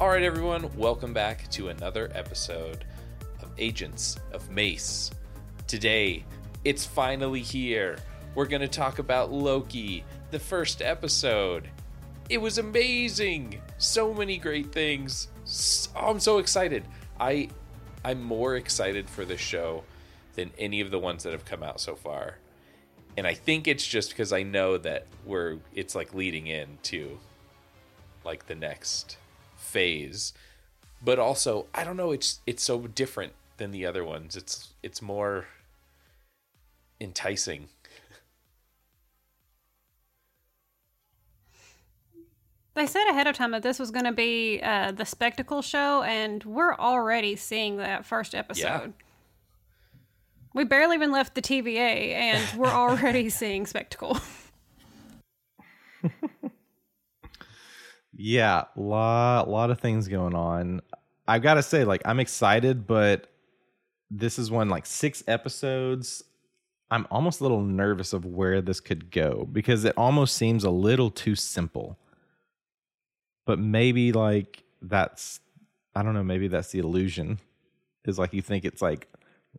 All right, everyone, welcome back to another episode of Agents of Mace. Today, it's finally here. We're going to talk about Loki, the first episode. It was amazing. So many great things. S- Oh, I'm so excited. I I'm more excited for this show than any of the ones that have come out so far. And I think it's just because I know that we're it's like leading into like the next phase but also i don't know it's it's so different than the other ones it's it's more enticing They said ahead of time that this was going to be uh, the spectacle show, and we're already seeing that first episode. We barely even left the TVA, and we're already seeing spectacle. Yeah, lot lot of things going on. I've got to say, like, I'm excited, but this is one like six episodes. I'm almost a little nervous of where this could go because it almost seems a little too simple. But maybe like that's I don't know, maybe that's the illusion. Is like you think it's like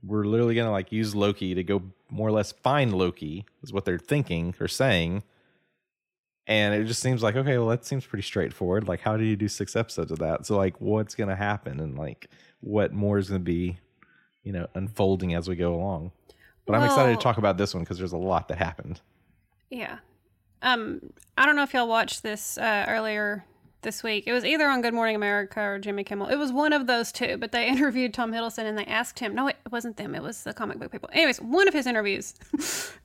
we're literally gonna like use Loki to go more or less find Loki, is what they're thinking or saying and it just seems like okay well that seems pretty straightforward. Like how do you do six episodes of that? So like what's going to happen and like what more is going to be you know unfolding as we go along? But i'm excited to talk about this one because there's a lot that happened. Yeah. Um, I don't know if y'all watched this uh, earlier this week. It was either on Good Morning America or Jimmy Kimmel. It was one of those two, but they interviewed Tom Hiddleston and they asked him. No, it wasn't them. It was the comic book people. Anyways, one of his interviews,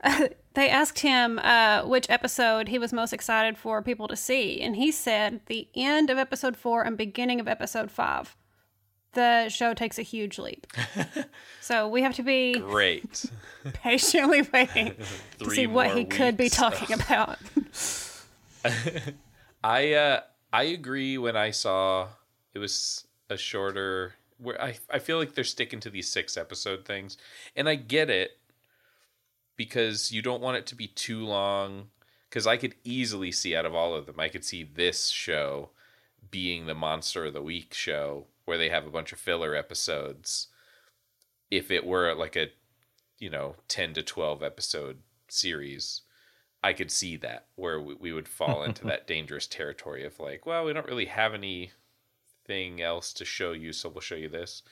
they asked him uh, which episode he was most excited for people to see, and he said the end of episode four and beginning of episode five. The show takes a huge leap. so we have to be great patiently waiting to see what he could be talking about. i uh i agree when i saw it was a shorter where i i feel like they're sticking to these six episode things. And i get it because you don't want it to be too long because i could easily see out of all of them i could see this show being the monster of the week show where they have a bunch of filler episodes if it were like a you know 10 to 12 episode series i could see that where we, we would fall into that dangerous territory of like well we don't really have anything else to show you so we'll show you this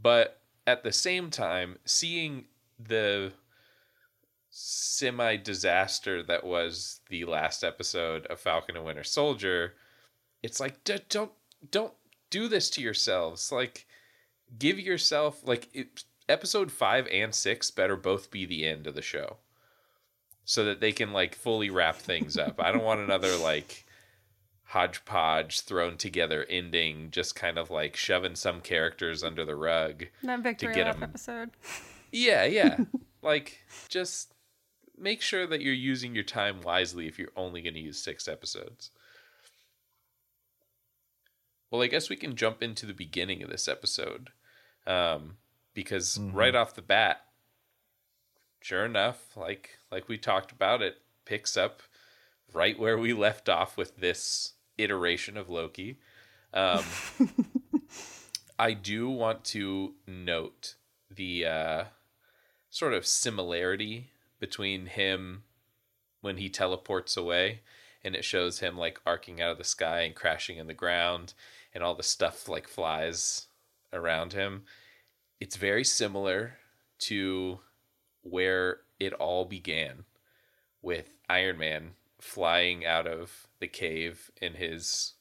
but at the same time seeing the semi disaster that was the last episode of Falcon and Winter Soldier, it's like D- don't don't do this to yourselves. Like give yourself like it, episode 5 and 6 better both be the end of the show. So that they can like fully wrap things up. I don't want another like hodgepodge thrown together ending just kind of like shoving some characters under the rug That victory get lap 'em. episode. yeah, yeah. like just make sure that you're using your time wisely if you're only going to use 6 episodes. Well, I guess we can jump into the beginning of this episode. Um, because right off the bat, sure enough, like like we talked about, it picks up right where we left off with this iteration of Loki. Um, I do want to note the uh, sort of similarity between him when he teleports away and it shows him like arcing out of the sky and crashing in the ground and all the stuff like flies around him. It's very similar to where it all began with Iron Man flying out of the cave in his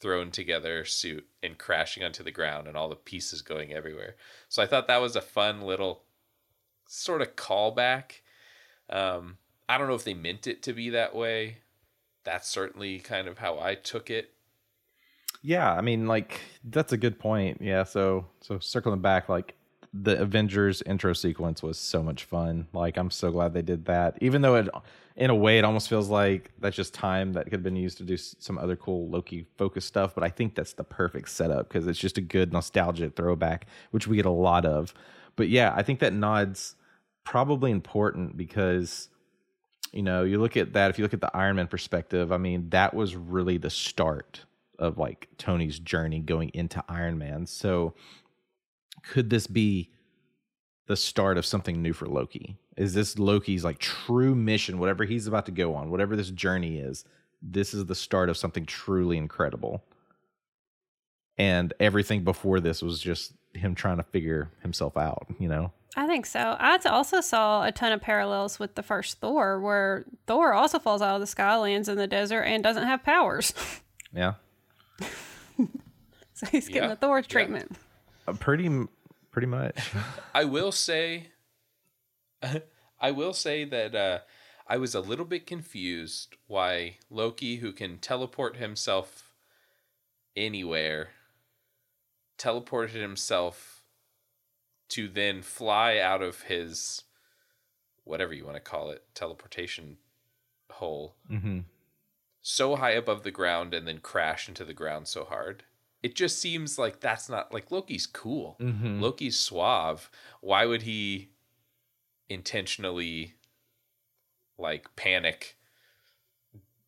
thrown together suit and crashing onto the ground and all the pieces going everywhere. So I thought that was a fun little sort of callback. Um, I don't know if they meant it to be that way. That's certainly kind of how I took it. Yeah, I mean, like that's a good point. Yeah, so so circling back, like the Avengers intro sequence was so much fun. Like I'm so glad they did that. Even though it, in a way, it almost feels like that's just time that could have been used to do some other cool Loki focused stuff. But I think that's the perfect setup because it's just a good nostalgic throwback, which we get a lot of. But yeah, I think that nods probably important because you know you look at that if you look at the Iron Man perspective. I mean, that was really the start of like Tony's journey going into Iron Man. So could this be the start of something new for Loki? Is this Loki's like true mission, whatever he's about to go on, whatever this journey is? This is the start of something truly incredible. And everything before this was just him trying to figure himself out, you know? I think so. I also saw a ton of parallels with the first Thor, where Thor also falls out of the sky, lands in the desert, and doesn't have powers. Yeah. so he's getting Yeah. the Thor Yeah. treatment. Uh, pretty pretty much. I will say, I will say that uh, I was a little bit confused why Loki, who can teleport himself anywhere, teleported himself to then fly out of his whatever you want to call it teleportation hole hmm so high above the ground and then crash into the ground so hard. It just seems like that's not like Loki's cool. Mhm. Loki's suave. Why would he intentionally like panic,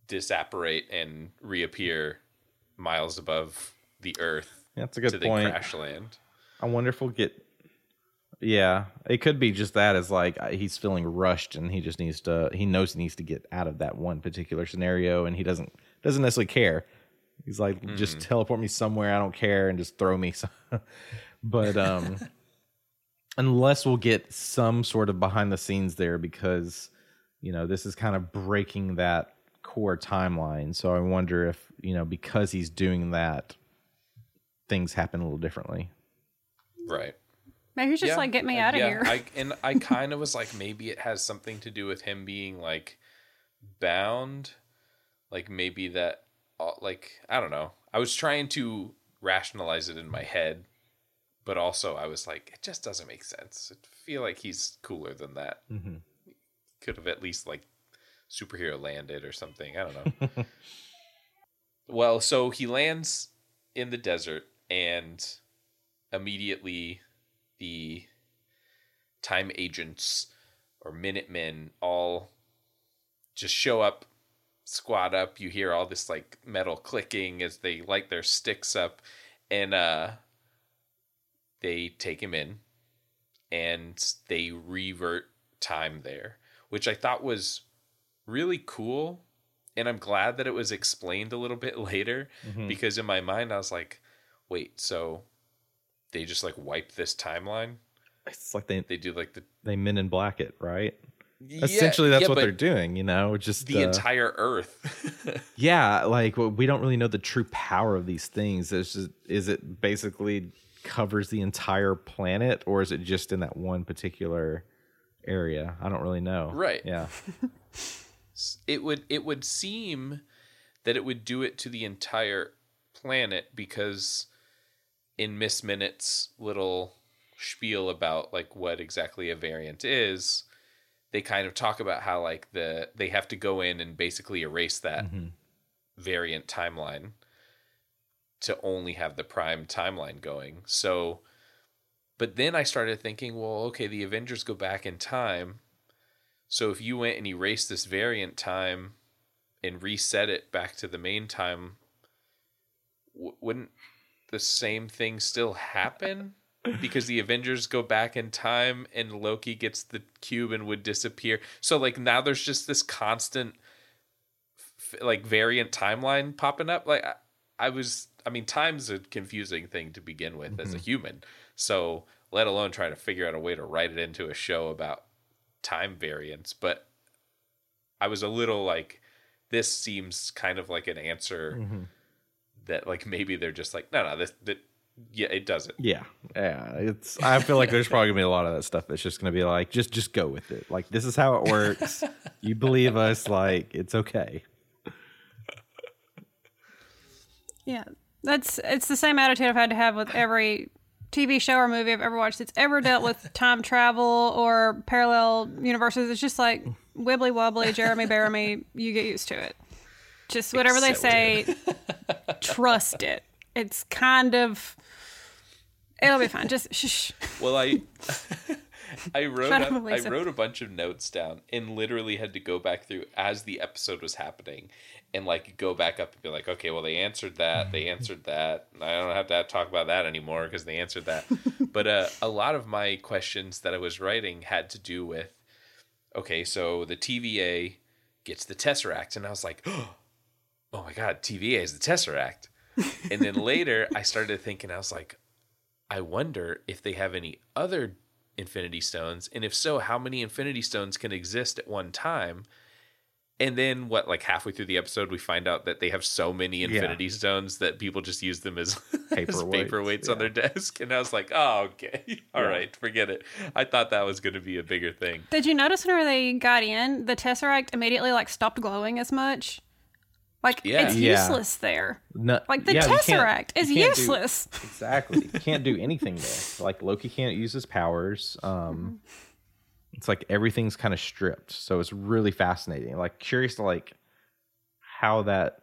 disapparate, and reappear miles above the earth That's a good then point. crash land? I wonder if we'll get. Yeah, it could be just that as like he's feeling rushed and he just needs to. He knows he needs to get out of that one particular scenario and he doesn't doesn't necessarily care. He's like, just teleport me somewhere. I don't care and just throw me. Some. but um, unless we'll get some sort of behind the scenes there because you know this is kind of breaking that core timeline. So I wonder if you know because he's doing that, things happen a little differently. Right. Maybe he's just Yeah, like, get me out of yeah, here. I, and I kind of was like, maybe it has something to do with him being like bound, like maybe that, like I don't know. I was trying to rationalize it in my head, but also I was like, it just doesn't make sense. I feel like he's cooler than that. Mm-hmm. Could have at least like superhero landed or something. I don't know. well, so he lands in the desert and immediately the time agents or Minutemen all just show up, squat up. You hear all this like metal clicking as they light their sticks up, and uh, they take him in, and they revert time there, which I thought was really cool. And I'm glad that it was explained a little bit later because in my mind I was like, wait, so they just like wipe this timeline? It's like they They do like the they men in black it, right? Yeah, Essentially, that's yeah, what they're doing. You know, just The uh, entire Earth. yeah, like well, we don't really know the true power of these things. Is just, is it basically covers the entire planet, or is it just in that one particular area? I don't really know. Right. Yeah. it would it would seem that it would do it to the entire planet because in Miss Minute's little spiel about like what exactly a variant is, they kind of talk about how like the they have to go in and basically erase that mm-hmm. variant timeline to only have the prime timeline going. So, but then I started thinking, well, okay, the Avengers go back in time. So if you went and erased this variant time and reset it back to the main time, w- wouldn't the same thing still happen? Because the Avengers go back in time and Loki gets the cube and would disappear. So like now there's just this constant f- like variant timeline popping up. Like I, I was I mean time's a confusing thing to begin with as a mm-hmm. human. So let alone trying to figure out a way to write it into a show about time variants, but I was a little like this seems kind of like an answer mm-hmm. that like maybe they're just like no no this that yeah it doesn't Yeah, yeah. It's. I feel like there's probably gonna be a lot of that stuff that's just gonna be like, just just go with it. Like this is how it works. you believe us. Like it's okay. Yeah, that's it's the same attitude I've had to have with every TV show or movie I've ever watched that's ever dealt with time travel or parallel universes. It's just like wibbly wobbly, Jeremy Baramy. You get used to it. Just whatever they say, trust it. It's kind of. It'll be fine. Just shh. well i i wrote up, up, i wrote a bunch of notes down and literally had to go back through as the episode was happening and like go back up and be like okay well they answered that they answered that. I don't have to talk about that anymore because they answered that. But uh, a lot of my questions that i was writing had to do with okay so the tva gets the tesseract. And i was like oh my god tva is the tesseract. And then later i started thinking i was like I wonder if they have any other Infinity Stones, and if so, how many Infinity Stones can exist at one time? And then, what, like halfway through the episode, we find out that they have so many Infinity Stones that people just use them as, as Paperweights, paperweights on their desk. And I was like, oh, okay. all right, forget it. I thought that was going to be a bigger thing. Did you notice whenever they got in, the Tesseract immediately like stopped glowing as much? Like Yeah. it's Yeah. useless there. No, Like the yeah, Tesseract is you can't do- useless. exactly. You can't do anything there. Like Loki can't use his powers. Um, it's like everything's kind of stripped. So it's really fascinating. Like curious to like how that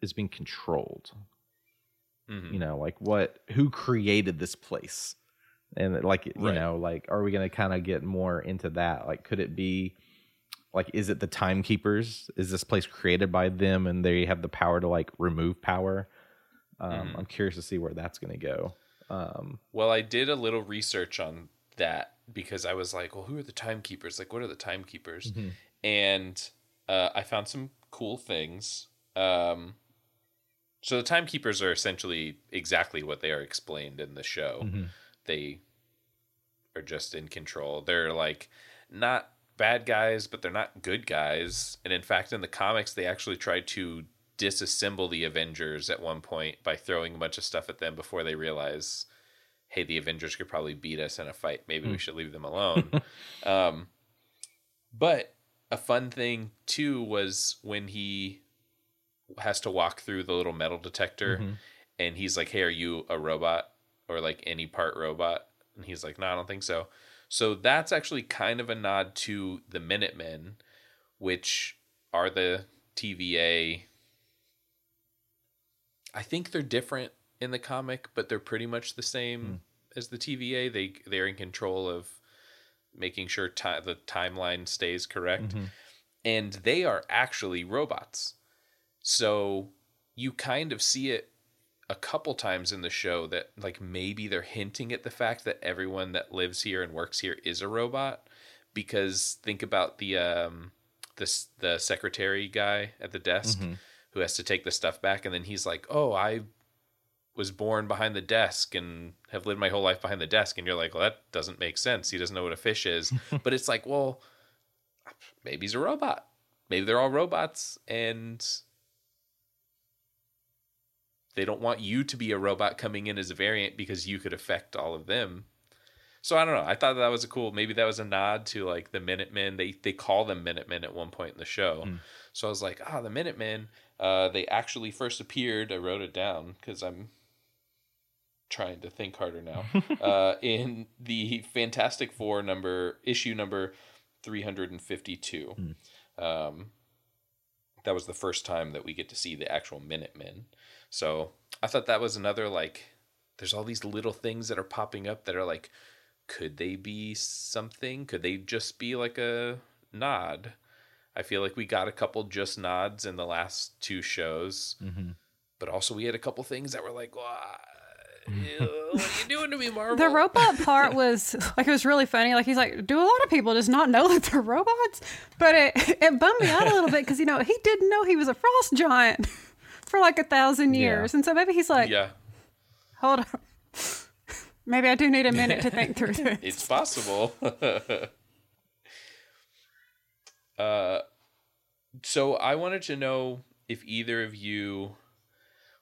is being controlled. Mhm. You know, like what who created this place? And like you Right. know, like are we going to kind of get more into that? Like could it be like is it the timekeepers? Is this place created by them and they have the power to like remove power? Um, I'm curious to see where that's going to go. Um, Well, I did a little research on that because I was like, well, who are the timekeepers? Like, what are the timekeepers? And uh, I found some cool things. Um, so the timekeepers are essentially exactly what they are explained in the show. They are just in control. They're like not bad guys, but they're not good guys. And in fact, in the comics, they actually tried to disassemble the Avengers at one point by throwing a bunch of stuff at them before they realize, hey, the Avengers could probably beat us in a fight. Maybe we should leave them alone. um, but a fun thing too was when he has to walk through the little metal detector and he's like, hey, are you a robot or like any part robot? And he's like, no, I don't think so. So that's actually kind of a nod to the Minutemen, which are the TVA. I think they're different in the comic, but they're pretty much the same hmm. as the TVA. They they're in control of making sure ti- the timeline stays correct, mm-hmm. and they are actually robots. So you kind of see it a couple times in the show that like maybe they're hinting at the fact that everyone that lives here and works here is a robot. Because think about the um this the secretary guy at the desk who has to take the stuff back and then he's like oh i was born behind the desk and have lived my whole life behind the desk. And you're like well that doesn't make sense. He doesn't know what a fish is. But it's like well maybe he's a robot. Maybe they're all robots and they don't want you to be a robot coming in as a variant because you could affect all of them. So I don't know. I thought that was a cool. Maybe that was a nod to like the Minutemen. They they call them Minutemen at one point in the show. So I was like, ah, the Minutemen. Uh, they actually first appeared. I wrote it down because I'm trying to think harder now. uh, in the Fantastic Four number issue number three hundred and fifty two. Um, that was the first time that we get to see the actual Minutemen. So I thought that was another like there's all these little things that are popping up that are like could they be something? Could they just be like a nod? I feel like we got a couple just nods in the last two shows. Mm-hmm. But also we had a couple things that were like, what? Ew, what are you doing to me, Marvel? The robot part was like it was really funny. Like he's like, do a lot of people just not know that they're robots? But it it bummed me out a little bit because you know he didn't know he was a frost giant for like a thousand years, Yeah. and so maybe he's like, Yeah, hold on, maybe I do need a minute to think through this. it's possible. uh, so I wanted to know if either of you,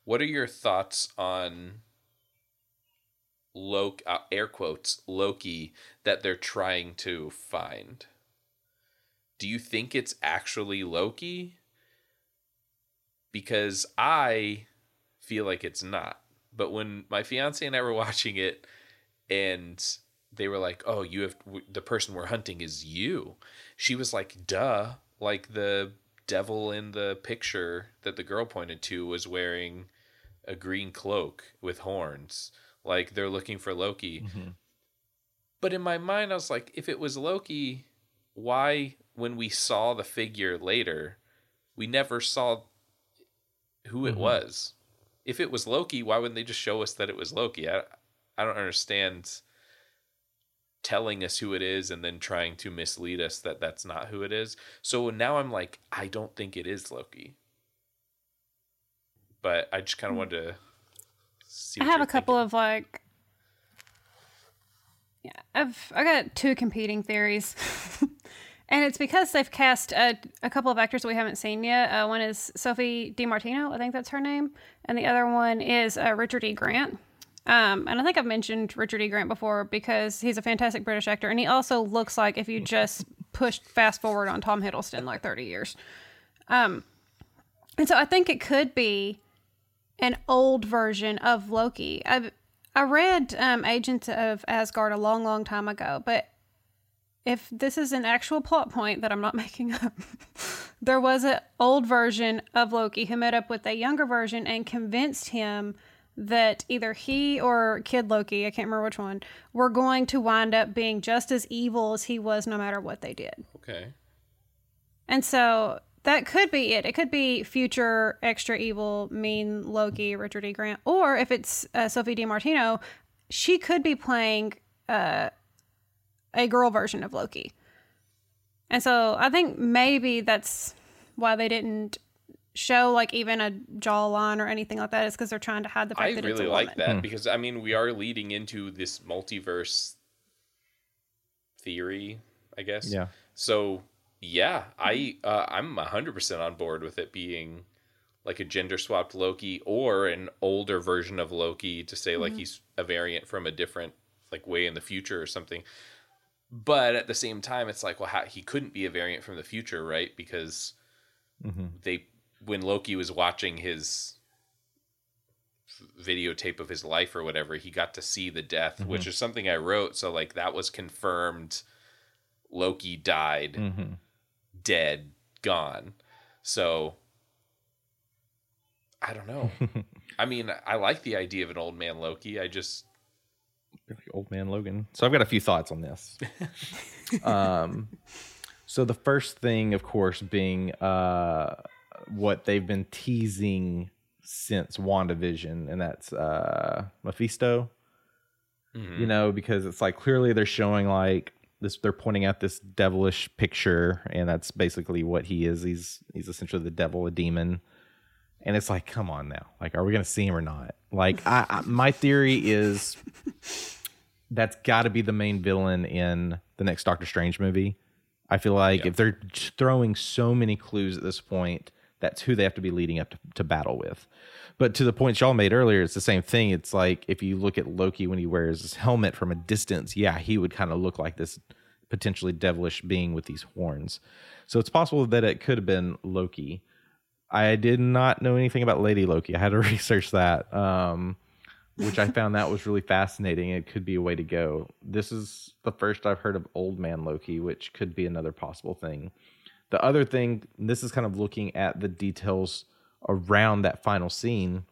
what are your thoughts on Loki, uh, air quotes, Loki that they're trying to find? Do you think it's actually Loki? Because I feel like it's not. But when my fiance and I were watching it, and they were like, "Oh, you have the person we're hunting is you." She was like, "Duh!" Like the devil in the picture that the girl pointed to was wearing a green cloak with horns. Like they're looking for Loki. Mm-hmm. But in my mind, I was like, if it was Loki, why, when we saw the figure later, we never saw who it mm-hmm. was? If it was Loki, why wouldn't they just show us that it was Loki? I, I don't understand telling us who it is and then trying to mislead us that that's not who it is. So now I'm like, I don't think it is Loki. But I just kind of hmm. wanted to see. I have a couple thinking. of like yeah, I've I got two competing theories. and it's because they've cast a, a couple of actors that we haven't seen yet. Uh, one is Sophie DiMartino, I think that's her name, and the other one is uh, Richard E. Grant. Um, and I think I've mentioned Richard E. Grant before because he's a fantastic British actor, and he also looks like if you just pushed fast forward on Tom Hiddleston like 30 years. Um, and so I think it could be an old version of Loki. I I read um, Agents of Asgard a long, long time ago, but if this is an actual plot point that I'm not making up, there was an old version of Loki who met up with a younger version and convinced him that either he or Kid Loki, I can't remember which one, were going to wind up being just as evil as he was no matter what they did. Okay. And so that could be it. It could be future extra evil, mean Loki, Richard E. Grant, or if it's uh, Sophie DiMartino, she could be playing uh, a girl version of Loki. And so I think maybe that's why they didn't show like even a jawline or anything like that is because they're trying to hide the fact I that it's a really woman. like that because I mean we are leading into this multiverse theory, I guess. Yeah. So yeah, I uh, I'm hundred percent on board with it being like a gender swapped Loki or an older version of Loki to say like he's a variant from a different like way in the future or something. But at the same time, it's like, well, how, he couldn't be a variant from the future, right? Because they when Loki was watching his videotape of his life or whatever, he got to see the death, which is something I wrote. So like that was confirmed. Loki died, Mm-hmm. dead, gone. So I don't know. I mean, I like the idea of an old man Loki. I just like old man Logan. So I've got a few thoughts on this. um, so the first thing, of course, being uh, what they've been teasing since WandaVision, and that's uh, Mephisto. You know, because it's like clearly they're showing like this. They're pointing out this devilish picture, and that's basically what he is. He's he's essentially the devil, a demon. And it's like, come on now. Like, are we going to see him or not? Like, I, I my theory is that's got to be the main villain in the next Doctor Strange movie. I feel like if they're throwing so many clues at this point, that's who they have to be leading up to, to battle with. But to the point y'all made earlier, it's the same thing. It's like if you look at Loki when he wears his helmet from a distance, yeah, he would kind of look like this potentially devilish being with these horns. So it's possible that it could have been Loki. I did not know anything about Lady Loki. I had to research that. Um, which I found that was really fascinating. It could be a way to go. This is the first I've heard of Old Man Loki, which could be another possible thing. The other thing, this is kind of looking at the details around that final scene.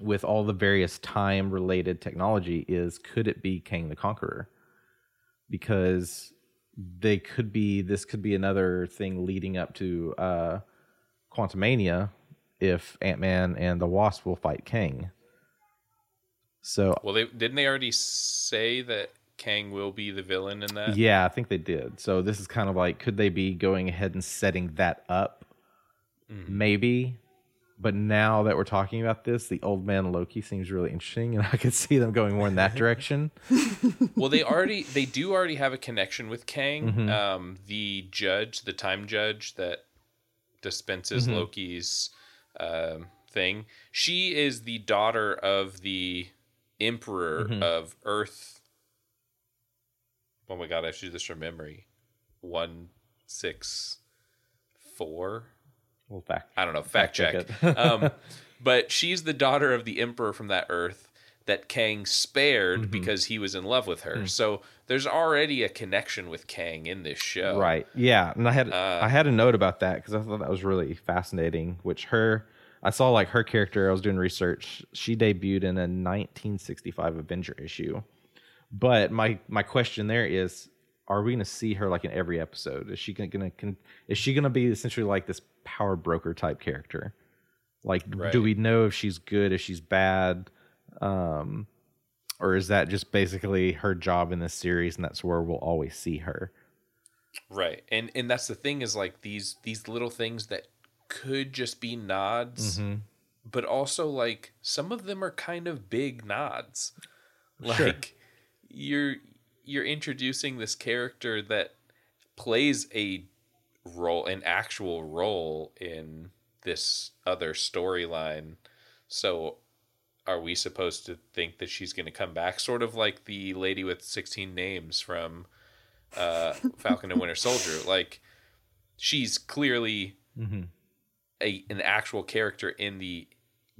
with all the various time related technology is could it be Kang the Conqueror? Because they could be this could be another thing leading up to uh Quantumania if Ant Man and the Wasp will fight Kang. So Well, they didn't they already say that Kang will be the villain in that? yeah, I think they did. So this is kind of like could they be going ahead and setting that up? Maybe. But now that we're talking about this, the old man Loki seems really interesting, and I could see them going more in that direction. Well, they already they do already have a connection with Kang. Mm-hmm. Um, the judge, the time judge that dispenses Mm-hmm. Loki's um, thing. She is the daughter of the emperor Mm-hmm. of Earth. Oh my god, I should do this from memory. One six four. Well, fact. I don't know. Fact, check. check um, but she's the daughter of the emperor from that Earth that Kang spared Mm-hmm. because he was in love with her. So there's already a connection with Kang in this show. Right. Yeah, and I had Uh, I had a note about that because I thought that was really fascinating. Which her, I saw like her character. I was doing research. She debuted in a 1965 Avenger issue. But my my question there is, are we going to see her like in every episode? Is she going to is she going to be essentially like this power broker type character? Like, Right. do we know if she's good, if she's bad? Um, or is that just basically her job in this series and that's where we'll always see her? Right. And and that's the thing is like these these little things that could just be nods, Mm-hmm. but also like some of them are kind of big nods. Sure. Like you're you're introducing this character that plays a role an actual role in this other storyline. So are we supposed to think that she's going to come back sort of like the lady with 16 names from uh, Falcon and Winter Soldier. Like she's clearly a an actual character in the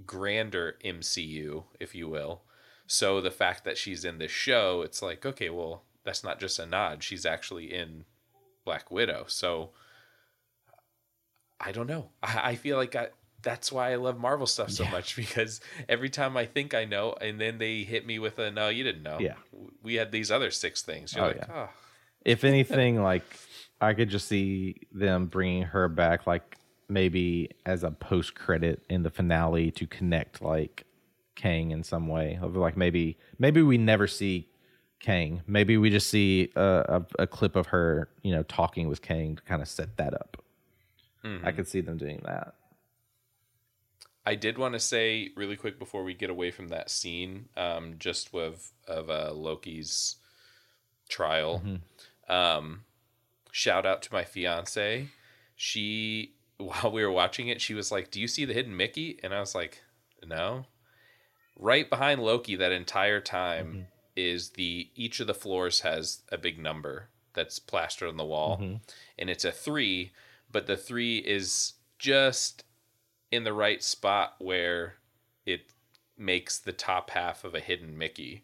grander MCU, if you will. So the fact that she's in this show, it's like, okay, well, that's not just a nod. She's actually in Black Widow. So I don't know. I, I feel like I that's why I love Marvel stuff so much because every time I think I know, and then they hit me with a no, you didn't know. Yeah. we had these other six things. You're Oh, like, yeah. oh, if anything, like I could just see them bringing her back, like maybe as a post credit in the finale to connect like Kang in some way. Of like maybe maybe we never see Kang. Maybe we just see a, a, a clip of her, you know, talking with Kang to kind of set that up. I mm-hmm. could see them doing that. I did want to say really quick before we get away from that scene, um, just of of uh, Loki's trial. Um, shout out to my fiance. She while we were watching it, she was like, "Do you see the hidden Mickey?" And I was like, "No." Right behind Loki, that entire time is the each of the floors has a big number that's plastered on the wall, and it's a three, but the three is just in the right spot where it makes the top half of a hidden Mickey.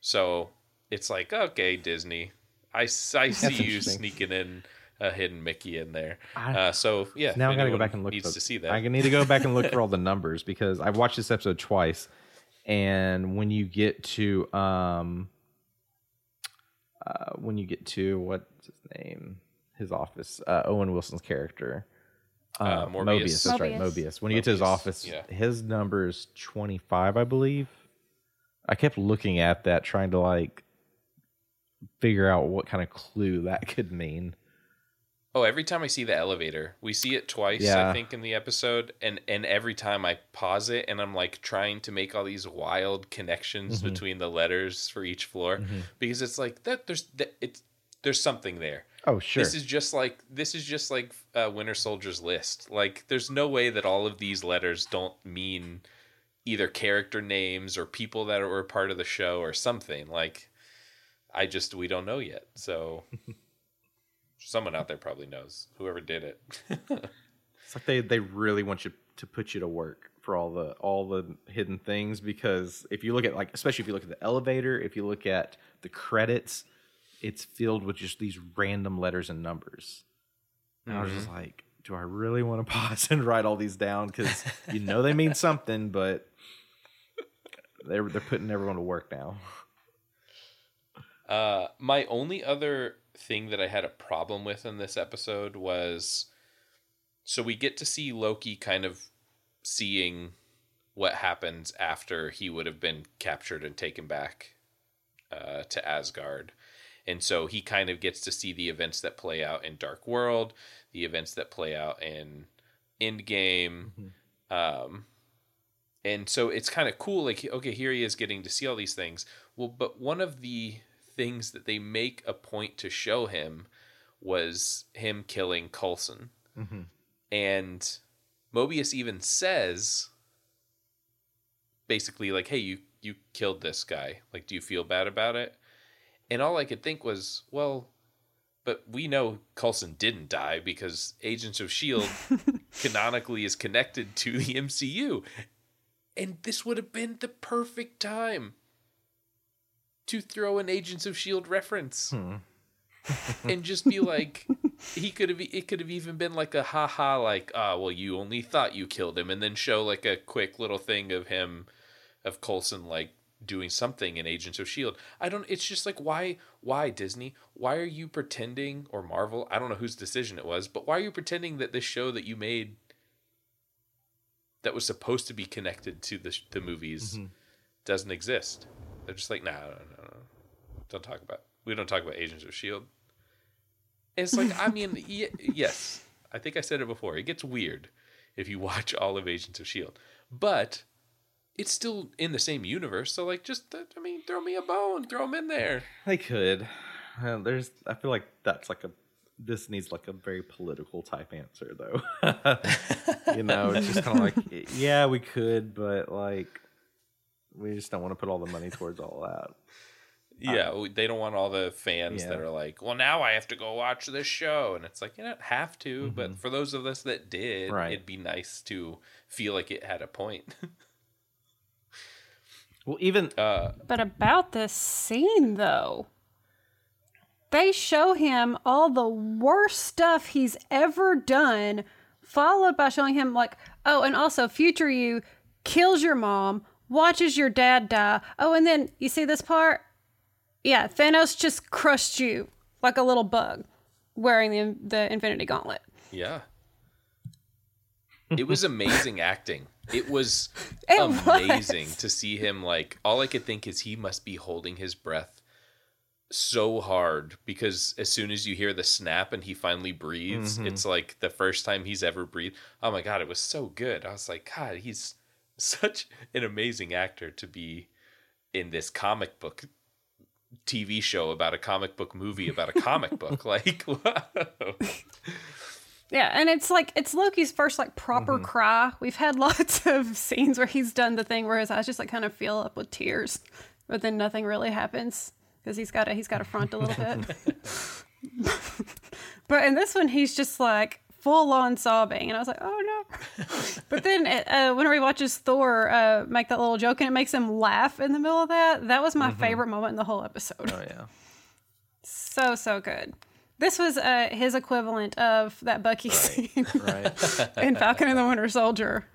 So it's like, okay, Disney, I, I see you sneaking in a hidden Mickey in there. I- uh, so yeah, now I gotta go back and look. Needs for- to see that. I need to go back and look for all the numbers because I've watched this episode twice, and when you get to um, uh, when you get to what's his name, his office, uh, Owen Wilson's character, uh, Uh, Morbius. That's right, Mobius. Mobius. When you get to his Mobius, office, yeah. his number is twenty five, I believe. I kept looking at that, trying to like figure out what kind of clue that could mean. Oh, every time I see the elevator, we see it twice, Yeah. I think, in the episode, and and every time I pause it, and I'm like trying to make all these wild connections Mm-hmm. between the letters for each floor, because it's like that. There's that it's there's something there. Oh, sure. This is just like this is just like uh, Winter Soldier's list. Like, there's no way that all of these letters don't mean either character names or people that were part of the show or something. Like, I just we don't know yet. So, someone out there probably knows. Whoever did it. It's like they they really want you to put you to work for all the all the hidden things because if you look at like especially if you look at the elevator, if you look at the credits, it's filled with just these random letters and numbers. And I was just like, do I really want to pause and write all these down because you know they mean something, but they're they're putting everyone to work now. Uh, my only other thing that I had a problem with in this episode was so we get to see Loki kind of seeing what happens after he would have been captured and taken back uh, to Asgard. And so he kind of gets to see the events that play out in Dark World, the events that play out in Endgame. Um, and so it's kind of cool. Like, okay, here he is getting to see all these things. Well, but one of the things that they make a point to show him was him killing Coulson. And Mobius even says basically like, "Hey, you you killed this guy. Like, do you feel bad about it?" And all I could think was, well, but we know Coulson didn't die because Agents of Shield canonically is connected to the MCU. And this would have been the perfect time to throw an Agents of Shield reference. and just be like he could have it could have even been like a haha like ah well you only thought you killed him and then show like a quick little thing of him of Coulson like doing something in Agents of Shield. I don't it's just like why why Disney? Why are you pretending or Marvel? I don't know whose decision it was, but why are you pretending that this show that you made that was supposed to be connected to the the movies mm-hmm. doesn't exist? They're just like, nah, no, no, no. Don't talk about. We don't talk about Agents of Shield. It's like, I mean, y- yes, I think I said it before. It gets weird if you watch all of Agents of Shield, but it's still in the same universe. So, like, just uh, I mean, throw me a bone, throw them in there. They could. Uh, there's. I feel like that's like a. This needs like a very political type answer, though. you know, it's just kind of like, yeah, we could, but like, we just don't want to put all the money towards all that. Yeah, they don't want all the fans Yeah. that are like, well, now I have to go watch this show, and it's like you don't have to, but for those of us that did, Right. it'd be nice to feel like it had a point. Well, even uh, But about this scene, though, they show him all the worst stuff he's ever done, followed by showing him, like, oh, and also future you kills your mom, watches your dad die. Oh, and then you see this part? Yeah, Thanos just crushed you like a little bug wearing the, the Infinity Gauntlet. Yeah. It was amazing acting. It was It amazing was. to see him like all I could think is he must be holding his breath so hard because as soon as you hear the snap and he finally breathes, mm-hmm. it's like the first time he's ever breathed. Oh my god, it was so good. I was like, God, he's such an amazing actor to be in this comic book TV show about a comic book movie about a comic book. Like, wow. Yeah, and it's like it's Loki's first like proper cry. We've had lots of scenes where he's done the thing where his eyes just like kind of fill up with tears, but then nothing really happens because he's got to he's got to front a little bit. but in this one, he's just like full on sobbing, and I was like, oh no. but then uh, whenever he watches Thor uh, make that little joke and it makes him laugh in the middle of that, that was my favorite moment in the whole episode. oh yeah, So so good. This was uh, his equivalent of that Bucky scene right. in Falcon and the Winter Soldier.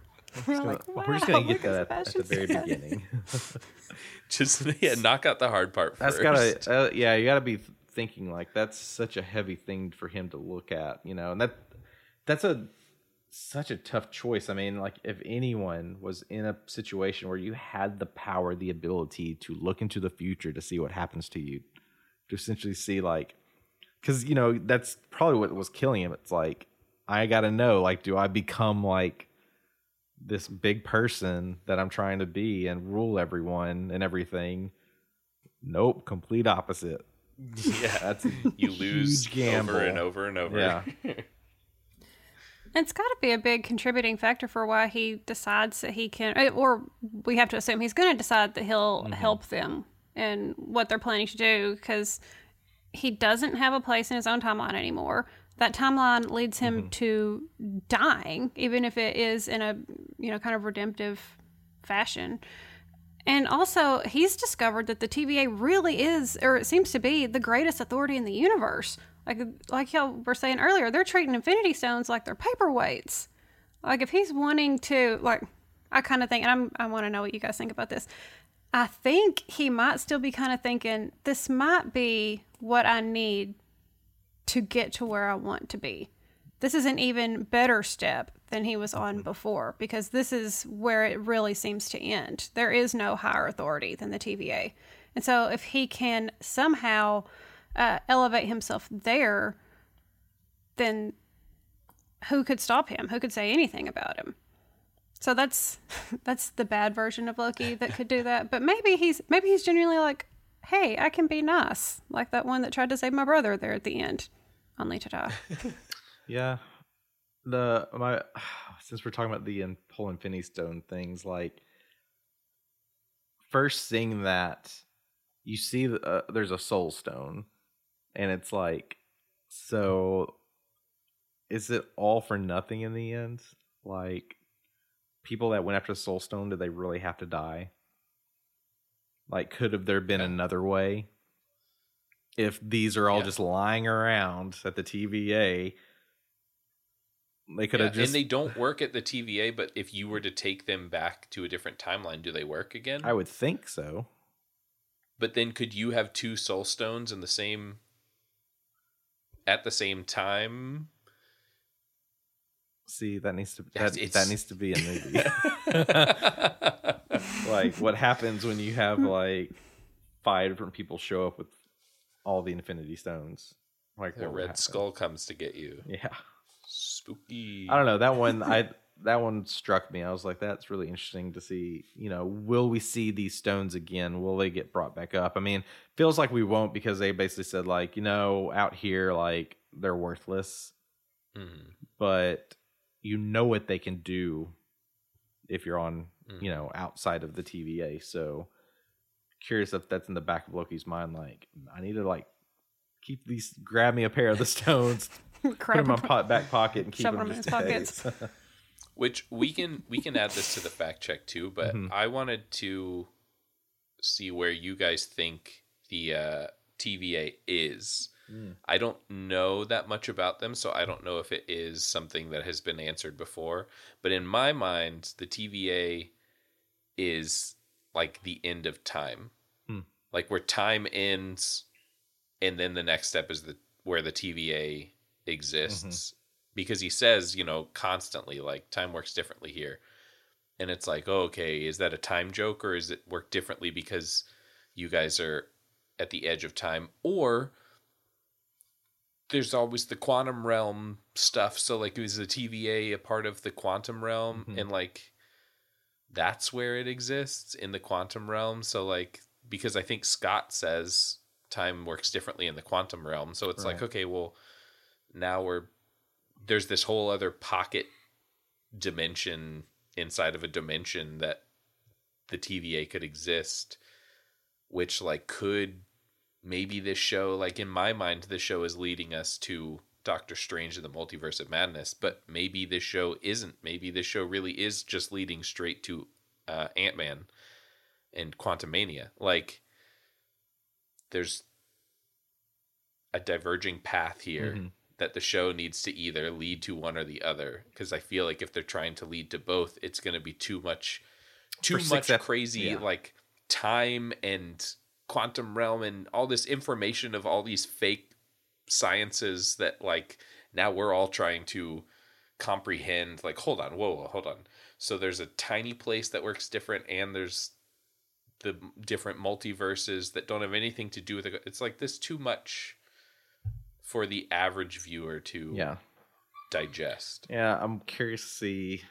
We're like, Well, We're just gonna wow, get look that at the very Stan. beginning. just yeah, knock out the hard part That's first. gotta, uh, yeah, you gotta be thinking like that's such a heavy thing for him to look at, you know, and that that's a such a tough choice. I mean, like if anyone was in a situation where you had the power, the ability to look into the future to see what happens to you, to essentially see like, because you know that's probably what was killing him. It's like I gotta know, like, do I become like this big person that I'm trying to be and rule everyone and everything? Nope, complete opposite. Yeah, That's a you lose huge gamble. over and over and over. Yeah. It's got to be a big contributing factor for why he decides that he can, eh, or we have to assume he's going to decide that he'll Mm-hmm. help them and what they're planning to do because he doesn't have a place in his own timeline anymore. That timeline leads him Mm-hmm. to dying, even if it is in a you know kind of redemptive fashion. And also, he's discovered that the TVA really is, or it seems to be, the greatest authority in the universe. Like, like y'all were saying earlier, they're treating Infinity Stones like they're paperweights. Like, if he's wanting to, like, I kind of think, and I'm, I want to know what you guys think about this. I think he might still be kind of thinking this might be what I need to get to where I want to be. This is an even better step than he was on before because this is where it really seems to end. There is no higher authority than the TVA. And so if he can somehow uh, elevate himself there, then who could stop him? Who could say anything about him? So that's that's the bad version of Loki that could do that. But maybe he's maybe he's genuinely like, hey, I can be nice, like that one that tried to save my brother there at the end, only to die. Yeah. The my since we're talking about the in- whole Infinity Stone things, like first seeing that, you see the, uh, there's a Soul Stone, and it's like, so is it all for nothing in the end? Like people that went after the Soul Stone, did they really have to die? Like, could have there been Yeah. another way? If these are all Yeah. just lying around at the TVA, they could Yeah, have just. and they don't work at the TVA, but if you were to take them back to a different timeline, do they work again? I would think so. But then could you have two soul stones in the same at the same time? See, that needs to that, it's- that needs to be a movie. like what happens when you have like five different people show up with all the Infinity Stones? Like the red skull comes to get you. Yeah, Spooky. I don't know that one. I that one struck me. I was like, that's really interesting to see. You know, will we see these stones again? Will they get brought back up? I mean, feels like we won't because they basically said like, you know, out here like they're worthless. Mhm. but you know what they can do if you're on Mm. you know outside of the TVA. So curious if that's in the back of Loki's mind. Like I need to like keep these, grab me a pair of the stones, put them in my pot, back pocket, and keep them them in his pockets. Which we can we can add this to the fact check too, but Mhm. I wanted to see where you guys think the uh, TVA is. Mm. I don't know that much about them, so I don't know if it is something that has been answered before. But in my mind, the TVA is like the end of time, Hmm. like where time ends, and then the next step is the where the TVA exists. Because he says, you know, constantly like time works differently here, and it's like, oh, okay, is that a time joke or is it work differently because you guys are at the edge of time, or there's always the quantum realm stuff. So like is the TVA a part of the quantum realm Mhm. and like that's where it exists in the quantum realm. So like because I think Scott says time works differently in the quantum realm. So it's like okay, well now we're there's this whole other pocket dimension inside of a dimension that the TVA could exist which like could maybe this show like in my mind this show is leading us to Doctor Strange and the Multiverse of Madness, but maybe this show isn't. Maybe this show really is just leading straight to uh, Ant Man and Quantumania. Like, there's a diverging path here Mhm. that the show needs to either lead to one or the other. Because I feel like if they're trying to lead to both, it's going to be too much, too much ep- crazy yeah. like time and quantum realm and all this information of all these fake sciences that like now we're all trying to comprehend like hold on whoa, whoa hold on so there's a tiny place that works different and there's the different multiverses that don't have anything to do with it it's like this too much for the average viewer to yeah, digest yeah. I'm curious to see.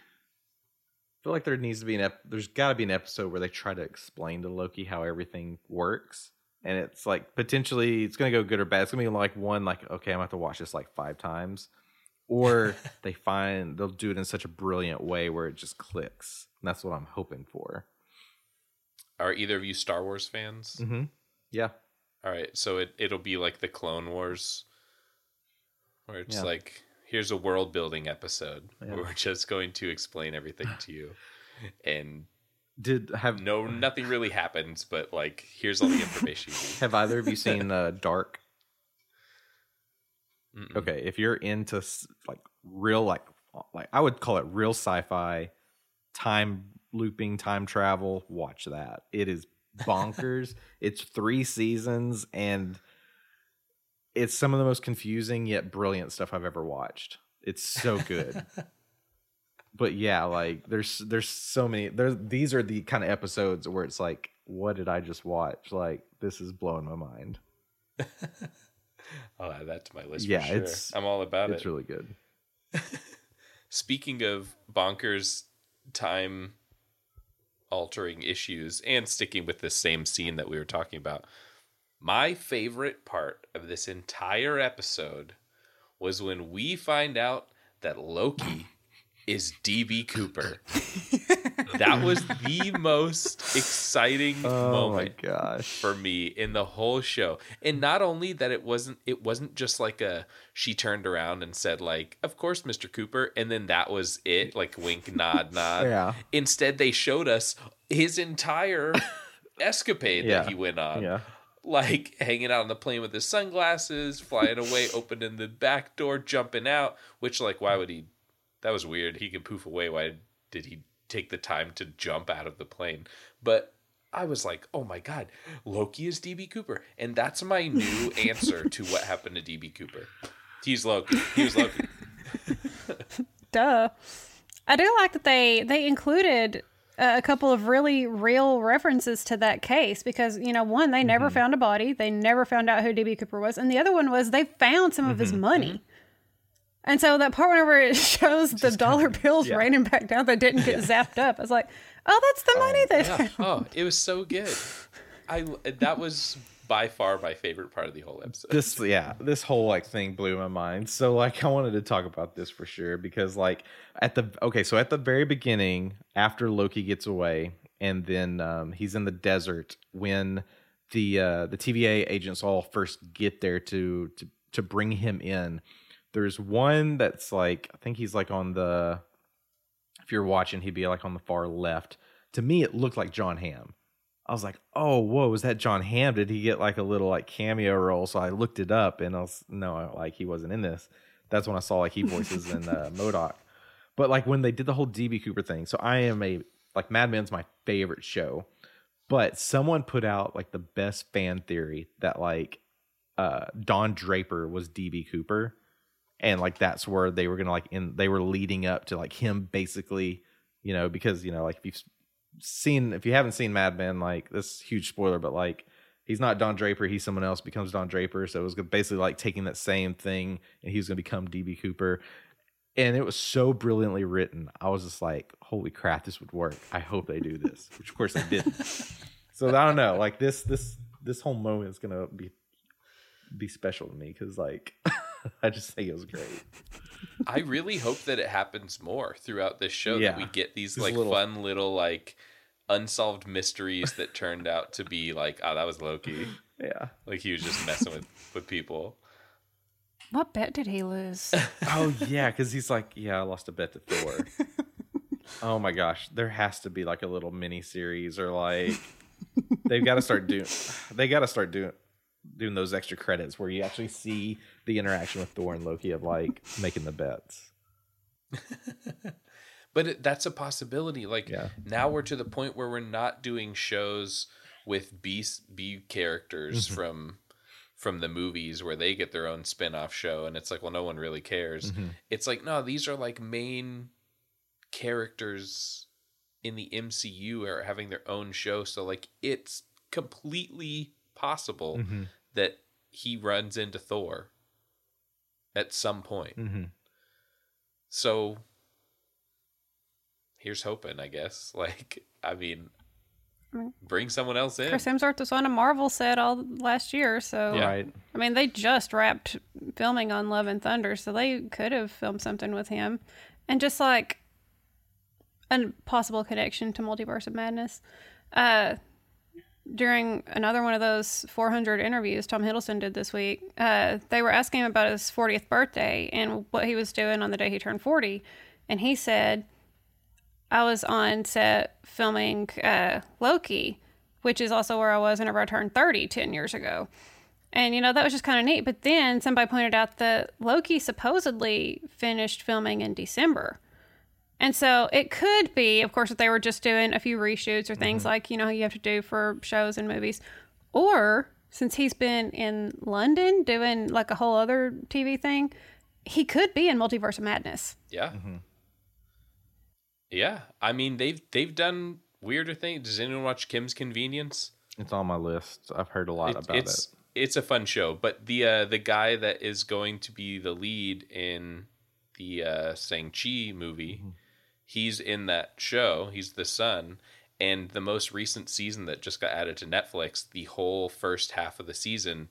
I feel like there needs to be an ep- there's got to be an episode where they try to explain to Loki how everything works, and it's like potentially it's gonna go good or bad. It's gonna be like one like okay, I'm gonna have to watch this like five times, or they find they'll do it in such a brilliant way where it just clicks. And that's what I'm hoping for. are either of you star wars fans Mm-hmm. Yeah, All right, so it it'll be like the Clone Wars, where it's Yeah. like here's a world building episode Yeah. where we're just going to explain everything to you, and did have no nothing really happens, but like here's all the information. you need. have either of you seen uh, Dark? Mm-mm. okay if you're into like real like like i would call it real sci-fi time looping time travel watch that it is bonkers. it's three seasons and it's some of the most confusing yet brilliant stuff I've ever watched. It's so good. but yeah, like there's there's so many there's these are the kind of episodes where it's like, what did I just watch? Like this is blowing my mind. I'll add that to my list. Yeah, for sure. it's- I'm all about It's it. It's really good. Speaking of bonkers time altering issues and sticking with the same scene that we were talking about, my favorite part of this entire episode was when we find out that Loki is DB Cooper. that was the most exciting Oh moment my gosh. for me in the whole show. And not only that it wasn't it wasn't just like a she turned around and said like, "Of course, Mr. Cooper," and then that was it, like wink nod nod. Yeah. Instead they showed us his entire escapade Yeah. that he went on. Yeah. Like hanging out on the plane with his sunglasses, flying away, opening the back door, jumping out, which like why would he that was weird. He could poof away. Why did he take the time to jump out of the plane? But I was like, oh my god, Loki is DB Cooper, and that's my new answer to what happened to DB Cooper. He's Loki. He was Loki. Duh. I do like that they they included uh, a couple of really real references to that case because you know one they never found a body. They never found out who DB Cooper was. And the other one was they found some of his money. And so that part whenever it shows the dollar bills yeah. raining back down that didn't get zapped up. I was like oh that's the money they Yeah. found. Oh, it was so good. I that was by far my favorite part of the whole episode. this yeah this whole like thing blew my mind. So like i wanted to talk about this for sure because like at the okay so at the very beginning after loki gets away and then um, he's in the desert when the uh the tva agents all first get there to to to bring him in there's one that's like i think he's like on the if you're watching he'd be like on the far left. To me it looked like jon hamm I was like, oh, whoa, was that Jon Hamm? Did he get like a little like cameo role? So I looked it up and I was, no, like he wasn't in this. That's when I saw like he voices in uh, Modoc. But like when they did the whole DB Cooper thing, so I am a, like Mad Men's my favorite show. But someone put out like the best fan theory that like uh Don Draper was DB Cooper. And like that's where they were gonna like in they were leading up to like him basically, you know, because you know, like if you've seen if you haven't seen Mad Men, like this huge spoiler, but like he's not Don Draper, he's someone else becomes Don Draper. So it was basically like taking that same thing and he was gonna become DB Cooper. And it was so brilliantly written. I was just like, holy crap, this would work. I hope they do this. Which of course they didn't. so I don't know. Like this this this whole moment is gonna be be special to me because like I just think it was great. I really hope that it happens more throughout this show Yeah. that we get these Just like little- fun little like unsolved mysteries that turned out to be like, oh, that was Loki. Yeah. Like he was just messing with with people. what bet did he lose Oh yeah, because he's like, yeah, I lost a bet to Thor. oh my gosh, there has to be like a little mini series or like they've got to start doing. They got to start doing doing those extra credits where you actually see the interaction with Thor and Loki of like making the bets. But it, that's a possibility. Like Yeah. now we're to the point where we're not doing shows with B B characters Mm-hmm. from from the movies where they get their own spin-off show and it's like well no one really cares. Mm-hmm. It's like no, these are like main characters in the MCU are having their own show so like it's completely possible Mm-hmm. that he runs into Thor at some point. Mm-hmm. So here's hoping, I guess. Like, I mean, bring someone else in. Chris Hemsworth was on a Marvel set all last year so Yeah. Right. I mean, they just wrapped filming on Love and Thunder, so they could have filmed something with him. And just like a possible connection to Multiverse of Madness. Uh, during another one of those 400 interviews Tom Hiddleston did this week, uh, they were asking him about his 40th birthday and what he was doing on the day he turned 40. And he said, I was on set filming uh, Loki, which is also where I was whenever I turned 30 10 years ago. And, you know, that was just kind of neat. But then somebody pointed out that Loki supposedly finished filming in December. And so it could be, of course, that they were just doing a few reshoots or things like, you know, you have to do for shows and movies. Or since he's been in London doing like a whole other TV thing, he could be in Multiverse of Madness. Yeah. Yeah. I mean, they've they've done weirder things. Does anyone watch Kim's Convenience? It's on my list. I've heard a lot It- about it's it. it's a fun show, but the uh, the guy that is going to be the lead in the uh, Shang Chi movie, Mm-hmm. he's in that show. He's the son, and the most recent season that just got added to Netflix, the whole first half of the season,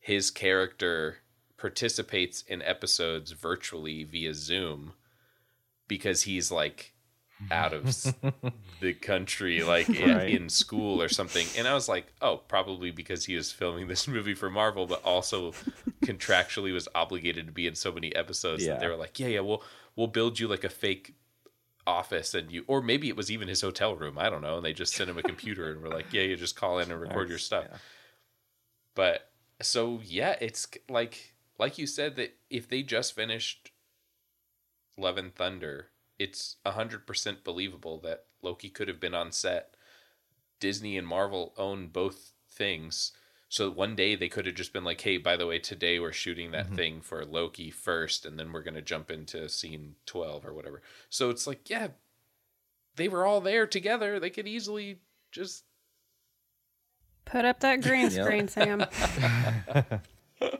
his character participates in episodes virtually via Zoom because he's like out of the country, like in, Right. in school or something. And I was like, oh, probably because he was filming this movie for Marvel, but also contractually was obligated to be in so many episodes that they were like, yeah, yeah, we'll we'll build you like a fake office and you or maybe it was even his hotel room. I don't know. And they just sent him a computer and were like yeah you just call in and record your stuff. But so yeah it's like like you said that if they just finished love and thunder it's 100% believable that loki could have been on set. Disney and marvel own both things. So one day they could have just been like hey by the way today we're shooting that thing for loki first and then we're going to jump into scene 12 or whatever. So it's like yeah they were all there together. They could easily just Put up that green screen, Sam.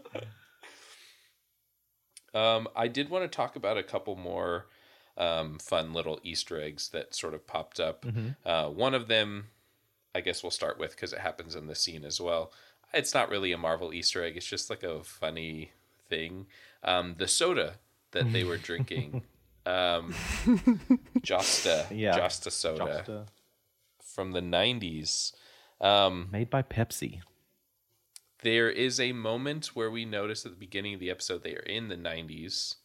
Um, I did want to talk about a couple more um, fun little Easter eggs that sort of popped up. Uh, one of them, I guess we'll start with because it happens in the scene as well. It's not really a Marvel Easter egg; it's just like a funny thing. Um, the soda that they were drinking, um, Josta, Yeah. Josta soda Josta. from the '90s. Um, Made by Pepsi. there is a moment where we notice at the beginning of the episode they are in the 90s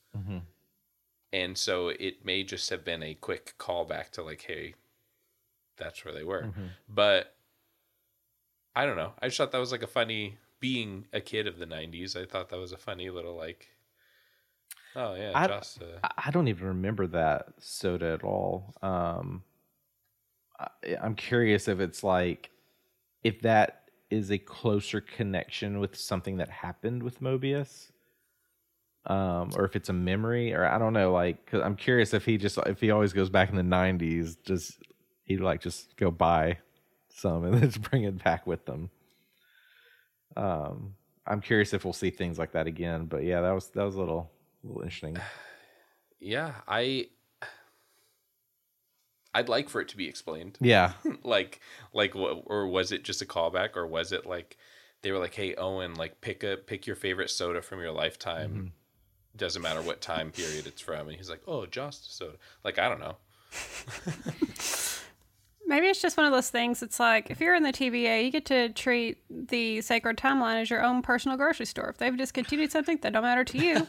and so it may just have been a quick callback to like hey that's where they were. But i don't know. I just thought that was like a funny being a kid of the 90s i thought that was a funny little like oh yeah I- just uh, I don't even remember that soda at all. Um, I, I'm curious if it's like if that is a closer connection with something that happened with Mobius, um, or if it's a memory, or I don't know. Like, i I'm curious if he just if he always goes back in the '90s, does he like just go buy some and then just bring it back with them? Um, I'm curious if we'll see things like that again. But yeah, that was that was a little little interesting. yeah i i'd like for it to be explained Yeah, like like what or was it just a callback or was it like they were like hey owen like pick a pick your favorite soda from your lifetime doesn't matter what time period it's from and he's like oh just soda like i don't know Maybe it's just one of those things. It's like if you're in the TVA, you get to treat the sacred timeline as your own personal grocery store. If they've discontinued something, that don't matter to you.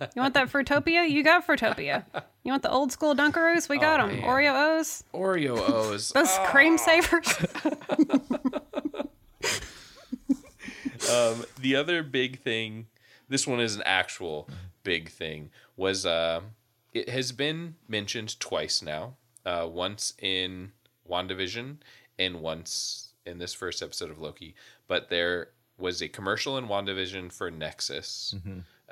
you want that Fruitopia? You got Fruitopia. You want the old school Dunkaroos? We got them. man. Oreo O's, oreo o's those cream savers. um the other big thing this one is an actual big thing was uh it has been mentioned twice now uh once in wandavision and once in this first episode of loki but there was a commercial in wandavision for nexus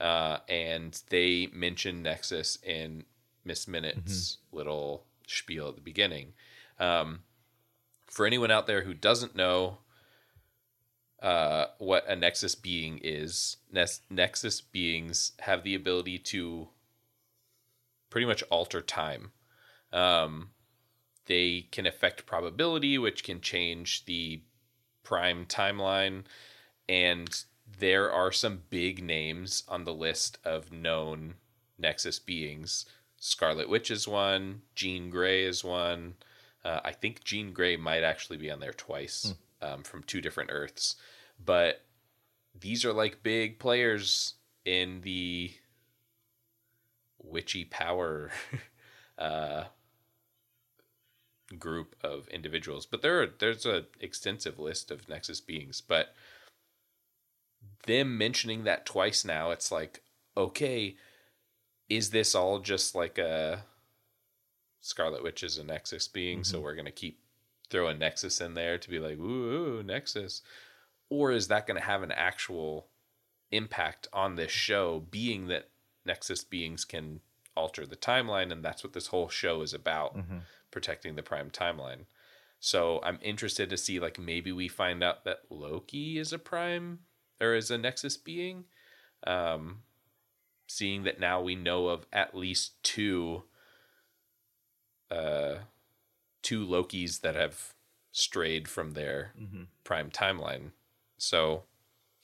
uh and they mentioned nexus in miss minute's little spiel at the beginning. Um for anyone out there who doesn't know uh, what a nexus being is. Nes- nexus beings have the ability to pretty much alter time. Um, they can affect probability, which can change the prime timeline. And there are some big names on the list of known nexus beings. Scarlet Witch is one. Jean Grey is one. Uh, I think Jean Grey might actually be on there twice um, from two different Earths. But these are like big players in the witchy power uh, group of individuals. But there are, there's a extensive list of Nexus beings. But them mentioning that twice now, it's like, okay, is this all just like a Scarlet Witch is a Nexus being, so we're gonna keep throwing Nexus in there to be like, ooh, ooh Nexus, or is that gonna have an actual impact on this show, being that Nexus beings can alter the timeline, and that's what this whole show is about, protecting the Prime timeline. So I'm interested to see like maybe we find out that Loki is a Prime or is a Nexus being. Um, seeing that now we know of at least two uh two Lokis that have strayed from their prime timeline. So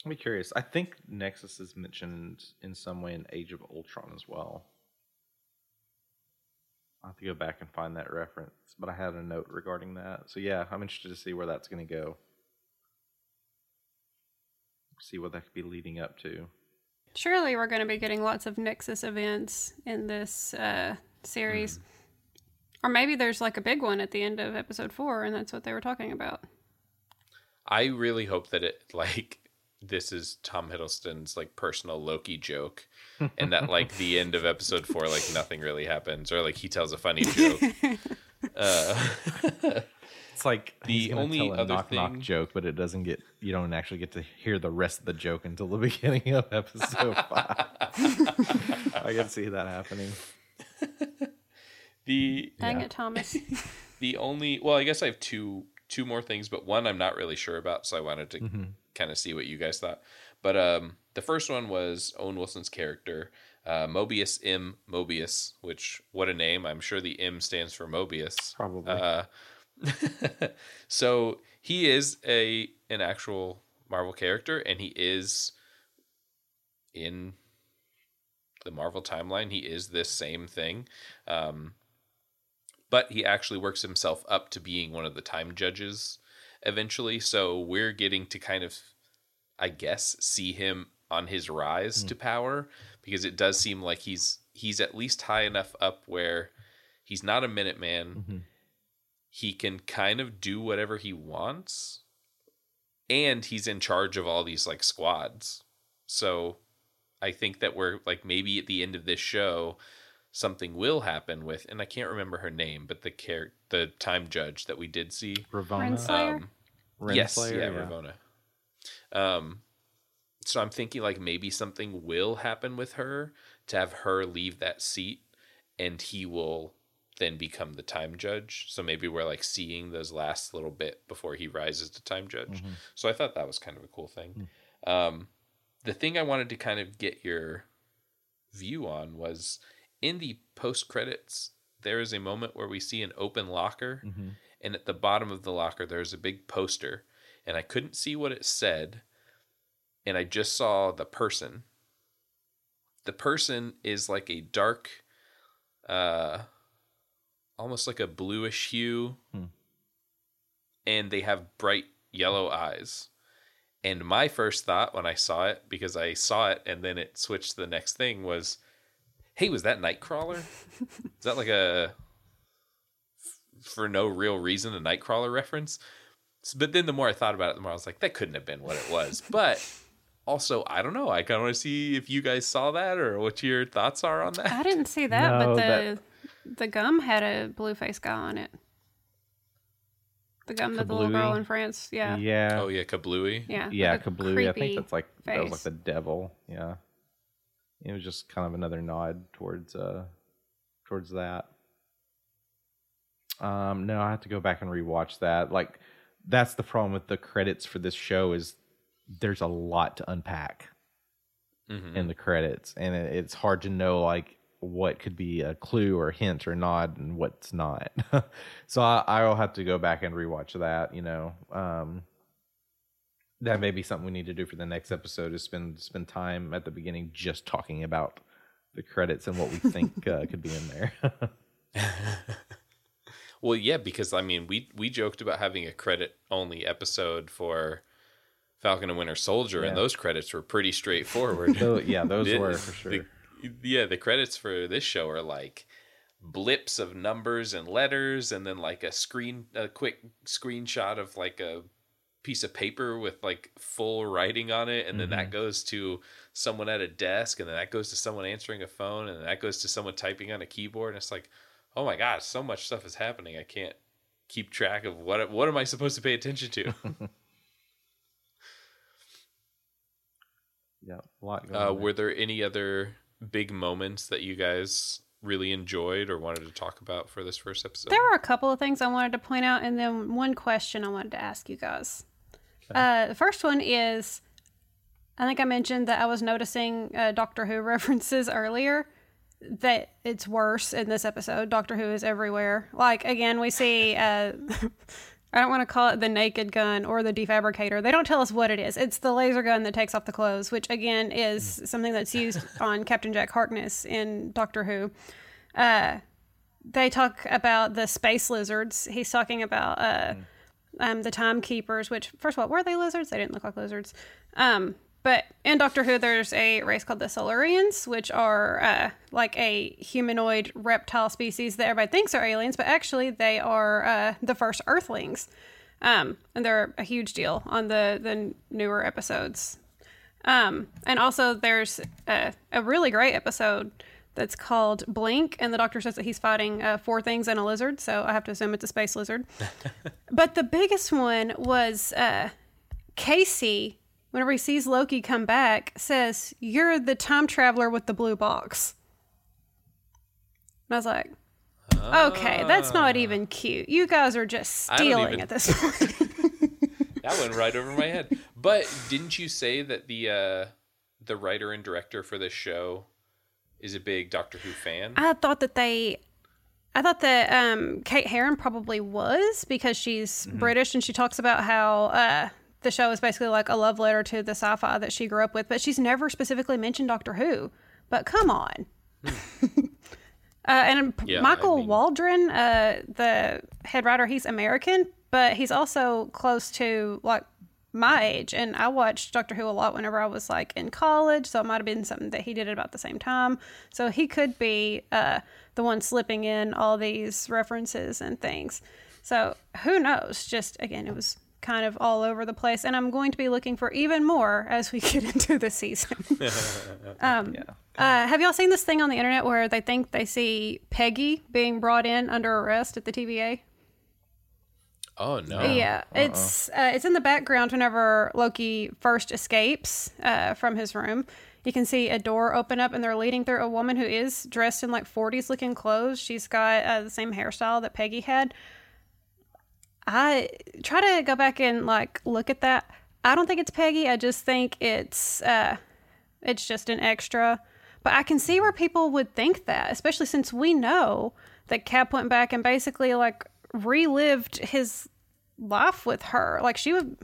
I'll be curious. I think Nexus is mentioned in some way in Age of Ultron as well. I'll have to go back and find that reference, but I had a note regarding that. So yeah, I'm interested to see where that's going to go. See what that could be leading up to. Surely we're going to be getting lots of Nexus events in this uh, series. Hmm. Or maybe there's like a big one at the end of episode four, and that's what they were talking about. I really hope that it like this is Tom Hiddleston's like personal Loki joke, and that like the end of episode four, like nothing really happens, or like he tells a funny joke. uh, It's like The he's only tell a other knock knock joke, but it doesn't get you don't actually get to hear the rest of the joke until the beginning of episode five. I can see that happening. the Dang it, Thomas. the only well, I guess I have two two more things, but one I'm not really sure about, so I wanted to kind of see what you guys thought. But um, the first one was Owen Wilson's character, uh, Mobius M. Mobius, which what a name! I'm sure the M stands for Mobius. Probably. Uh, so he is a an actual Marvel character, and he is in the Marvel timeline. He is this same thing, um, but he actually works himself up to being one of the time judges eventually. So we're getting to kind of, I guess, see him on his rise to hmm. power because it does seem like he's he's at least high enough up where he's not a Minuteman. Mm-hmm. He can kind of do whatever he wants and he's in charge of all these like squads. So i think that we're like maybe at the end of this show something will happen with and i can't remember her name but the care the time judge that we did see. Ravonna. Renslayer? um, yes Renslayer, yeah, ravonna. Um so i'm thinking like maybe something will happen with her to have her leave that seat and he will then become the time judge. So maybe we're like seeing those last little bit before he rises to time judge. So i thought that was kind of a cool thing. Um the thing i wanted to kind of get your view on was in the post credits there is a moment where we see an open locker and at the bottom of the locker there's a big poster and i couldn't see what it said and i just saw the person. The person is like a dark uh almost like a bluish hue and they have bright yellow eyes. And my first thought when i saw it because i saw it and then it switched to the next thing was hey was that nightcrawler? Is that like a for no real reason a nightcrawler reference? But then the more i thought about it the more i was like that couldn't have been what it was. But also i don't know. I kind of want to see if you guys saw that or what your thoughts are on that. I didn't see that, No, but the that- the gum had a blue face guy on it. The gum that the little girl in France, yeah, Yeah. oh yeah kablooey? Yeah, yeah, like Kablooey. I think that's like that was like the devil. Yeah, it was just kind of another nod towards uh towards that. Um, no, I have to go back and rewatch that. Like, that's the problem with the credits for this show is there's a lot to unpack Mhm. in the credits, and it, it's hard to know like what could be a clue or hint or nod and what's not. so I, I'll have to go back and rewatch that. You know, um, that may be something we need to do for the next episode is spend spend time at the beginning just talking about the credits and what we think uh, could be in there. Well, yeah, because I mean, we we joked about having a credit only episode for Falcon and Winter Soldier, and those credits were pretty straightforward. Tho- yeah, those The- were for sure. the- yeah, the credits for this show are like blips of numbers and letters, and then like a screen, a quick screenshot of like a piece of paper with like full writing on it, and then Mm-hmm. that goes to someone at a desk, and then that goes to someone answering a phone, and then that goes to someone typing on a keyboard, and it's like. oh my gosh, so much stuff is happening. I can't keep track of what what am I supposed to pay attention to. Yeah, a lot going uh, on. were there any other big moments that you guys really enjoyed or wanted to talk about for this first episode? There were a couple of things I wanted to point out, and then one question I wanted to ask you guys. Uh, the first one is I think I mentioned that I was noticing uh, Doctor Who references earlier. That it's worse in this episode. Doctor Who is everywhere. Like, again, we see. Uh, I don't want to call it the naked gun or the defabricator. They don't tell us what it is. It's the laser gun that takes off the clothes, which again is something that's used on Captain Jack Harkness in Doctor Who. Uh, they talk about the space lizards. He's talking about uh, um, the timekeepers, which, first of all, were they lizards? They didn't look like lizards. Um, but in Doctor Who, there's a race called the Silurians, which are uh, like a humanoid reptile species that everybody thinks are aliens, but actually they are uh, the first Earthlings. Um, and they're a huge deal on the, the newer episodes. Um, and also, there's a, a really great episode that's called Blink, and the doctor says that he's fighting uh, four things and a lizard, so I have to assume it's a space lizard. but the biggest one was uh, Casey, whenever he sees Loki come back, says, You're the time traveler with the blue box. And I was like, Okay, that's not even cute. You guys are just stealing even- at this point. that went right over my head. But didn't you say that the uh, the writer and director for this show is a big Doctor Who fan? I thought that they I thought that um, Kate Herron probably was because she's British and she talks about how uh, the show is basically like a love letter to the sci-fi that she grew up with, but she's never specifically mentioned Doctor Who. But come on. uh, and Yeah, I Michael mean- Waldron, uh, the head writer, he's American, but he's also close to like my age. And I watched Doctor Who a lot whenever I was like in college, so it might have been something that he did at about the same time. So he could be uh, the one slipping in all these references and things. So who knows? Just again, it was kind of all over the place, and I'm going to be looking for even more as we get into the season. um, uh, have y'all seen this thing on the internet where they think they see Peggy being brought in under arrest at the TVA? Oh no. Yeah, it's uh, it's in the background whenever Loki first escapes uh, from his room. You can see a door open up, and they're leading through a woman who is dressed in like 40s looking clothes. She's got uh, the same hairstyle that Peggy had. I try to go back and like look at that. I don't think it's Peggy. I just think it's uh, it's just an extra. But I can see where people would think that, especially since we know that Cap went back and basically like relived his life with her. Like she would,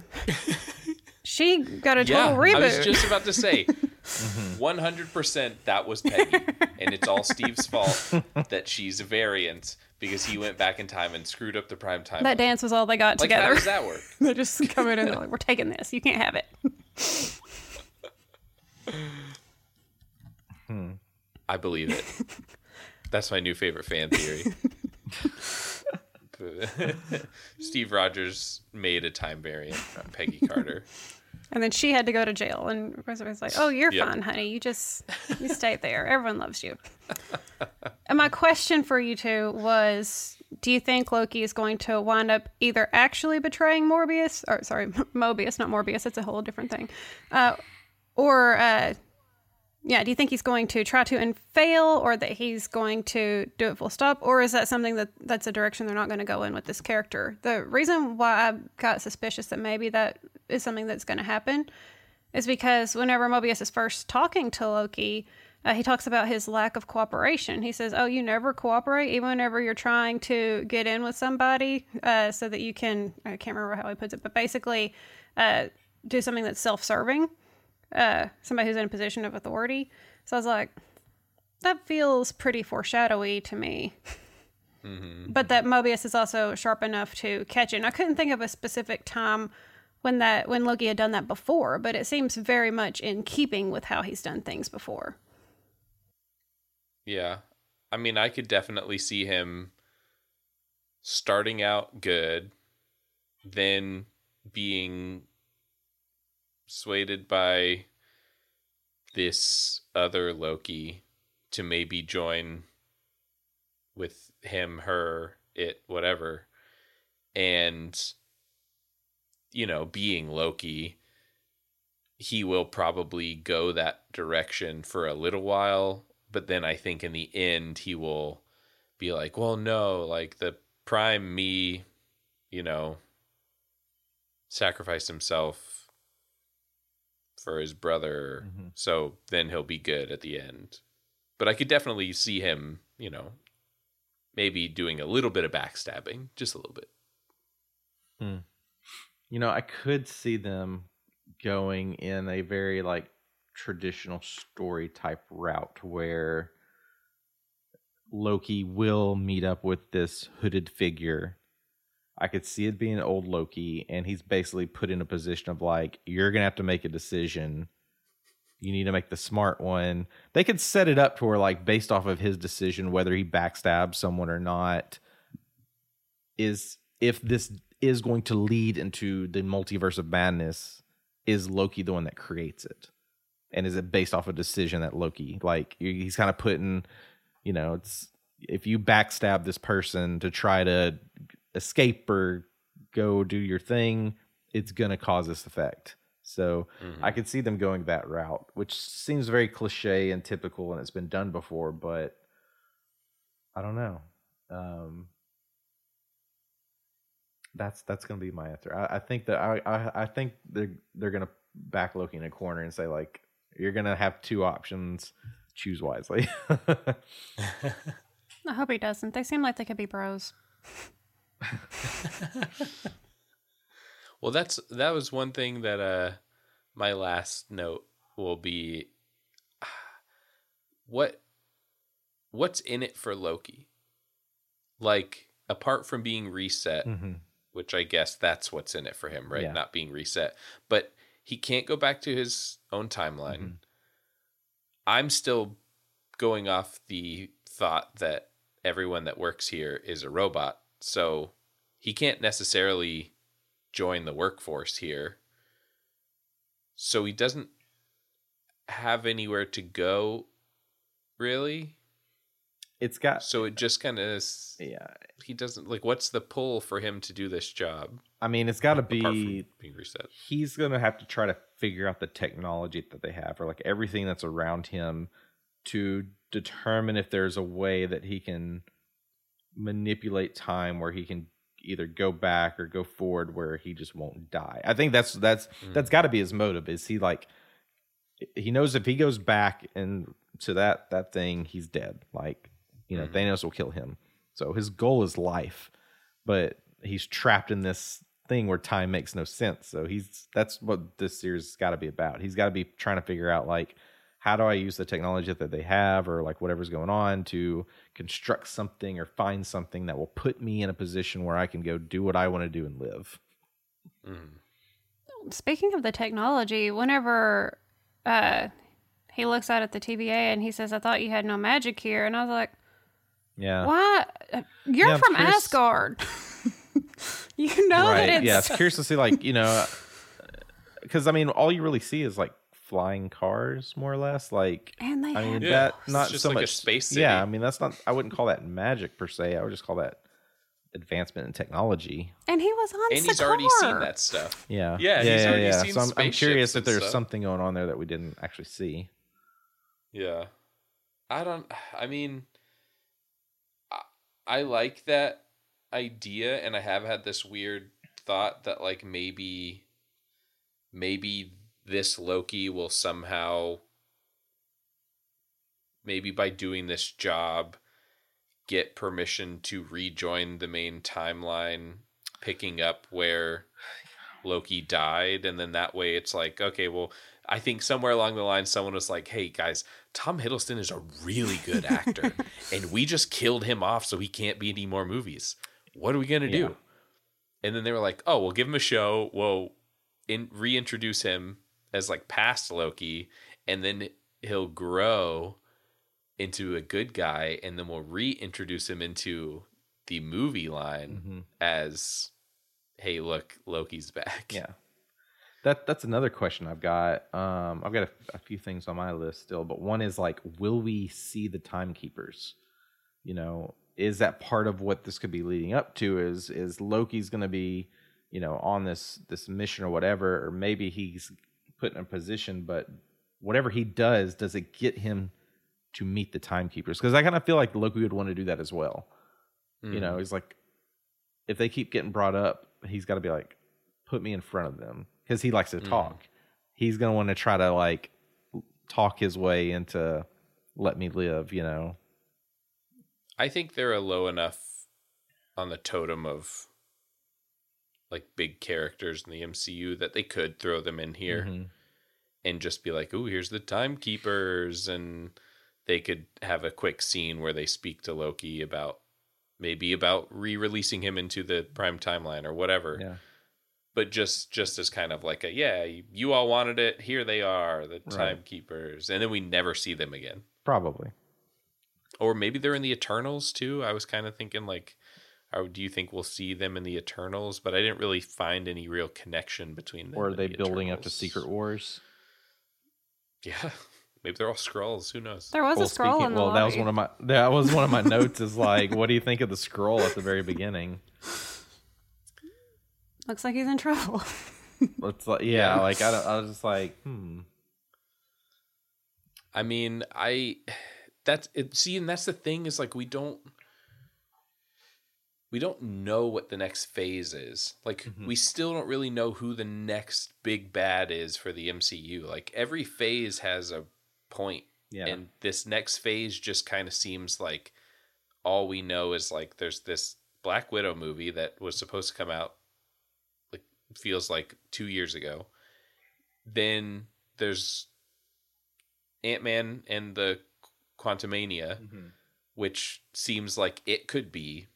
she got a Yeah, total reboot. I was just about to say, mm-hmm. one hundred percent that was Peggy, and it's all Steve's fault that she's a variant because he went back in time and screwed up the prime time. that dance was all they got like, how together. does that work? they just come in and they're like, "We're taking this. You can't have it." Hmm. I believe it. That's my new favorite fan theory. Steve Rogers made a time variant on Peggy Carter. And then she had to go to jail, and was like, "Oh, you're Yep. fine, honey. You just you stay there. Everyone loves you." and my question for you two was: Do you think Loki is going to wind up either actually betraying Morbius, or sorry, Mobius, not Morbius? It's a whole different thing. Uh, or uh, yeah, do you think he's going to try to and fail, or that he's going to do it full stop, or is that something that that's a direction they're not going to go in with this character? The reason why I got suspicious that maybe that is something that's going to happen is because whenever Mobius is first talking to Loki, uh, he talks about his lack of cooperation. He says, "Oh, you never cooperate, even whenever you're trying to get in with somebody, uh, so that you can." I can't remember how he puts it, but basically, uh, do something that's self-serving. Uh, somebody who's in a position of authority. So I was like, that feels pretty foreshadowy to me. But that Mobius is also sharp enough to catch it. And I couldn't think of a specific time when that when Loki had done that before, but it seems very much in keeping with how he's done things before. Yeah. I mean, I could definitely see him starting out good, then being swayed by this other Loki to maybe join with him, her, it, whatever. And you know, being Loki, he will probably go that direction for a little while, but then I think in the end he will be like, "Well, no, like the prime me, you know, sacrificed himself for his brother, Mhm. so then he'll be good at the end." But I could definitely see him, you know, maybe doing a little bit of backstabbing, just a little bit. You know, I could see them going in a very like traditional story type route where Loki will meet up with this hooded figure. I could see it being old Loki, and he's basically put in a position of like, you're gonna have to make a decision. You need to make the smart one. They could set it up to where, like, based off of his decision, whether he backstabs someone or not, is if this is going to lead into the multiverse of madness, is Loki the one that creates it? And is it based off a decision that Loki, like, he's kind of putting, you know, it's if you backstab this person to try to escape or go do your thing, it's going to cause this effect. So I could see them going that route, which seems very cliche and typical, and it's been done before. But I don't know. Um, that's that's going to be my answer. I, I think that I, I I think they're they're going to back Loki in a corner and say like you're going to have two options. Choose wisely. I hope he doesn't. They seem like they could be bros. Well, that's that was one thing that uh my last note will be what what's in it for Loki? Like apart from being reset, Mhm. which I guess that's what's in it for him, right? Yeah. Not being reset. But he can't go back to his own timeline. Mhm. I'm still going off the thought that everyone that works here is a robot. So he can't necessarily join the workforce here. So he doesn't have anywhere to go really. it's got So it just kind of yeah. he doesn't like what's the pull for him to do this job I mean, it's got to be being reset. he's going to have to try to figure out the technology that they have or like everything that's around him to determine if there's a way that he can manipulate time where he can either go back or go forward where he just won't die. I think that's that's mm. that's got to be his motive. Is he like he knows if he goes back and to that that thing he's dead. Like, you know, mm. Thanos will kill him. So his goal is life, but he's trapped in this thing where time makes no sense. So he's that's what this series has got to be about. He's got to be trying to figure out like how do I use the technology that they have or like whatever's going on to construct something or find something that will put me in a position where I can go do what I want to do and live. Speaking of the technology, whenever uh, he looks out at the TVA and he says, "I thought you had no magic here," and I was like, Yeah. "Why? Uh, You're Yeah, from curious- Asgard. you know that it's Yeah, it's curious to see like, you know, cuz I mean all you really see is like flying cars more or less like and they I mean have Yeah, that it's not just so like a much space Yeah. I mean that's not I wouldn't call that magic per se. I would just call that advancement in technology. and he was on And he's already seen that stuff. Yeah. Yeah, he's already seen So I'm, I'm curious if there's stuff. something going on there that we didn't actually see. Yeah. I don't I mean I, I like that idea and I have had this weird thought that like maybe maybe this Loki will somehow maybe by doing this job get permission to rejoin the main timeline picking up where Loki died. And then that way it's like okay well I think somewhere along the line someone was like hey guys Tom Hiddleston is a really good actor and we just killed him off so he can't be in any more movies. What are we going to Yeah. do and then they were like oh we'll give him a show. We'll in reintroduce him as like past Loki and then he'll grow into a good guy and then we'll reintroduce him into the movie line Mhm. as hey look Loki's back Yeah. That that's another question I've got. Um, I've got a, a few things on my list still, but one is like, will we see the timekeepers? You know, is that part of what this could be leading up to? Is is Loki's going to be, you know, on this this mission or whatever, or maybe he's put in a position, but whatever he does, does it get him to meet the timekeepers? Because I kind of feel like Loki would want to do that as well. You know, mm. he's like, if they keep getting brought up, he's got to be like, put me in front of them because he likes to mm. talk. He's gonna want to try to like talk his way into let me live. You know, I think they're a low enough on the totem of like big characters in the MCU that they could throw them in here Mm-hmm. and just be like, "Ooh, here's the timekeepers," and they could have a quick scene where they speak to Loki about maybe about re-releasing him into the prime timeline or whatever. yeah, But just just as kind of like a yeah, you all wanted it, here they are, the Right. timekeepers, and then we never see them again probably. or maybe they're in the Eternals too. I was kind of thinking like, or do you think we'll see them in the Eternals? But I didn't really find any real connection between them. Or are and they the building up to Secret Wars? Yeah, maybe they're all scrolls. Who knows? There was Well, a scroll speaking- in the well, that was one of my that was one of my notes. Is like, what do you think of the scroll at the very beginning? Looks like he's in trouble. It's like, yeah, like I, I was just like, hmm. I mean, I that's it. See, and that's the thing is like we don't we don't know what the next phase is. Like Mm-hmm. we still don't really know who the next big bad is for the MCU. Like every phase has a point, Yeah. and this next phase just kind of seems like all we know is like there's this Black Widow movie that was supposed to come out like feels like 2 years ago. Then there's Ant Man and the Quantumania, which seems like it could be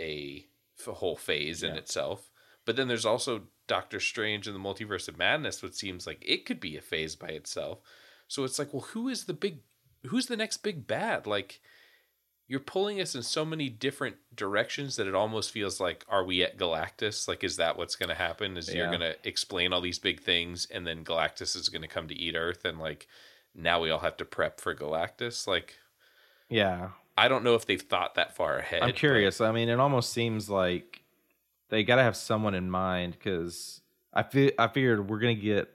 a whole phase in itself. But then there's also Doctor Strange and the Multiverse of Madness, which seems like it could be a phase by itself. So it's like, well, who is the big, who's the next big bad? Like, you're pulling us in so many different directions that it almost feels like, are we at Galactus? Like, is that what's going to happen? Is you're going to explain all these big things, and then Galactus is going to come to eat Earth, and like, now we all have to prep for Galactus? Like, Yeah, I don't know if they've thought that far ahead. I'm but- curious. I mean, it almost seems like they got to have someone in mind because I feel I figured we're gonna get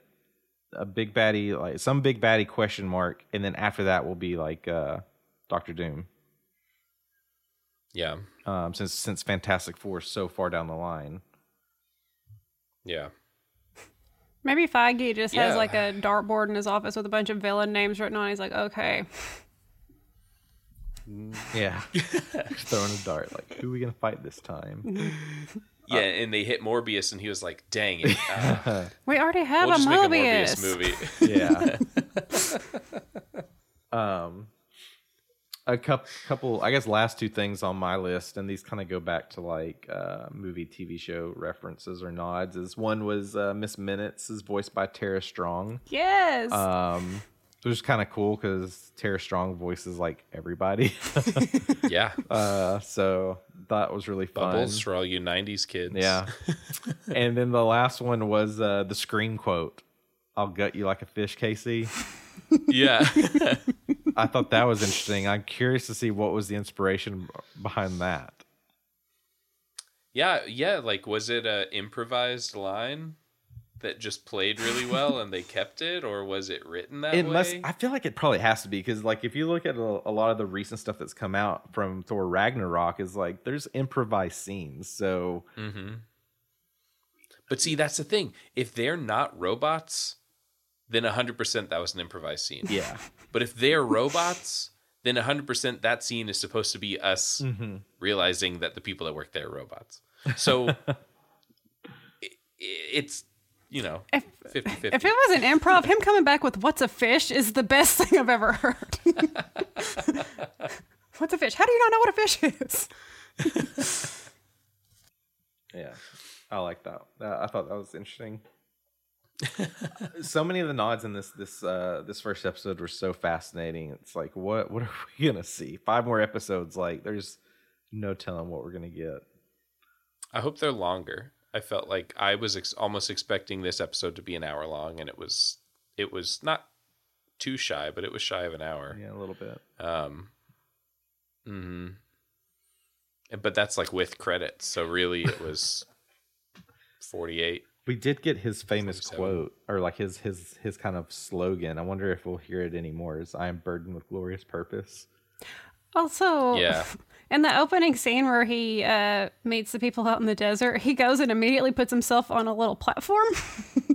a big baddie, like some big baddie question mark, and then after that will be like uh, Doctor Doom. Yeah, Um, since since Fantastic Four is so far down the line. yeah. Maybe Feige just has like a dartboard in his office with a bunch of villain names written on. it. He's like, okay, Yeah, throwing a dart. Like, who are we gonna fight this time? Yeah, and they hit Morbius, and he was like, "Dang it, uh, we already have we'll a just make a Morbius movie." yeah. um, a couple, couple, I guess, last two things on my list, and these kind of go back to like uh, movie, TV show references or nods. Is one was uh, Miss Minutes is voiced by Tara Strong. Yes. Um, it was kind of cool because Tara Strong voices like everybody. yeah, uh, so that was really fun. Bubbles for all you '90s kids. Yeah. and then the last one was uh, the screen quote. I'll gut you like a fish, Casey. yeah. I thought that was interesting. I'm curious to see what was the inspiration behind that. Yeah, yeah. Like, was it a improvised line that just played really well and they kept it, or was it written that it way? must. I feel like it probably has to be because, like, if you look at a, a lot of the recent stuff that's come out from Thor Ragnarok, is like there's improvised scenes. So Mm-hmm. But see, that's the thing. If they're not robots, then 100% that was an improvised scene. yeah, But if they're robots, then 100% that scene is supposed to be us Mm-hmm. realizing that the people that work there are robots. So i- it's, you know, 50 50. if it was an improv, him coming back with "What's a fish" is the best thing I've ever heard. What's a fish? How do you not know what a fish is? yeah, I like that. Uh, I thought that was interesting. so many of the nods in this this uh this first episode were so fascinating. It's like what what are we gonna see? Five more episodes. Like there's no telling what we're gonna get. I hope they're longer. I felt like I was ex- almost expecting this episode to be an hour long, and it was it was not too shy, but it was shy of an hour. Yeah, a little bit. Um, hmm but that's like with credits. So really, it was forty-eight. We did get his famous quote, or like his his his kind of slogan. I wonder if we'll hear it anymore. Is "I am burdened with glorious purpose." Also, Yeah. in the opening scene where he uh, meets the people out in the desert, he goes and immediately puts himself on a little platform.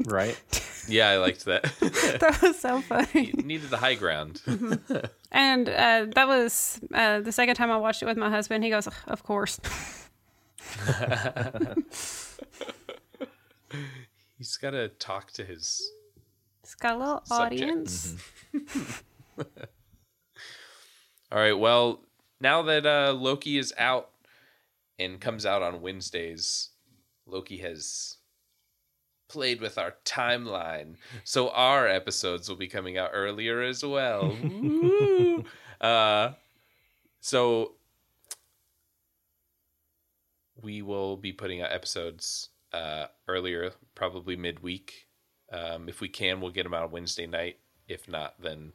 Right? Yeah, I liked that. that was so funny. He needed the high ground. And uh, that was uh, the second time I watched it with my husband. He goes, "Of course." He's got to talk to his It's got a little Subject. audience. All right. Well, now that uh, Loki is out and comes out on Wednesdays, Loki has played with our timeline. So our episodes will be coming out earlier as well. Uh, so we will be putting out episodes uh, earlier, probably midweek. Um, if we can, we'll get them out on Wednesday night. If not, then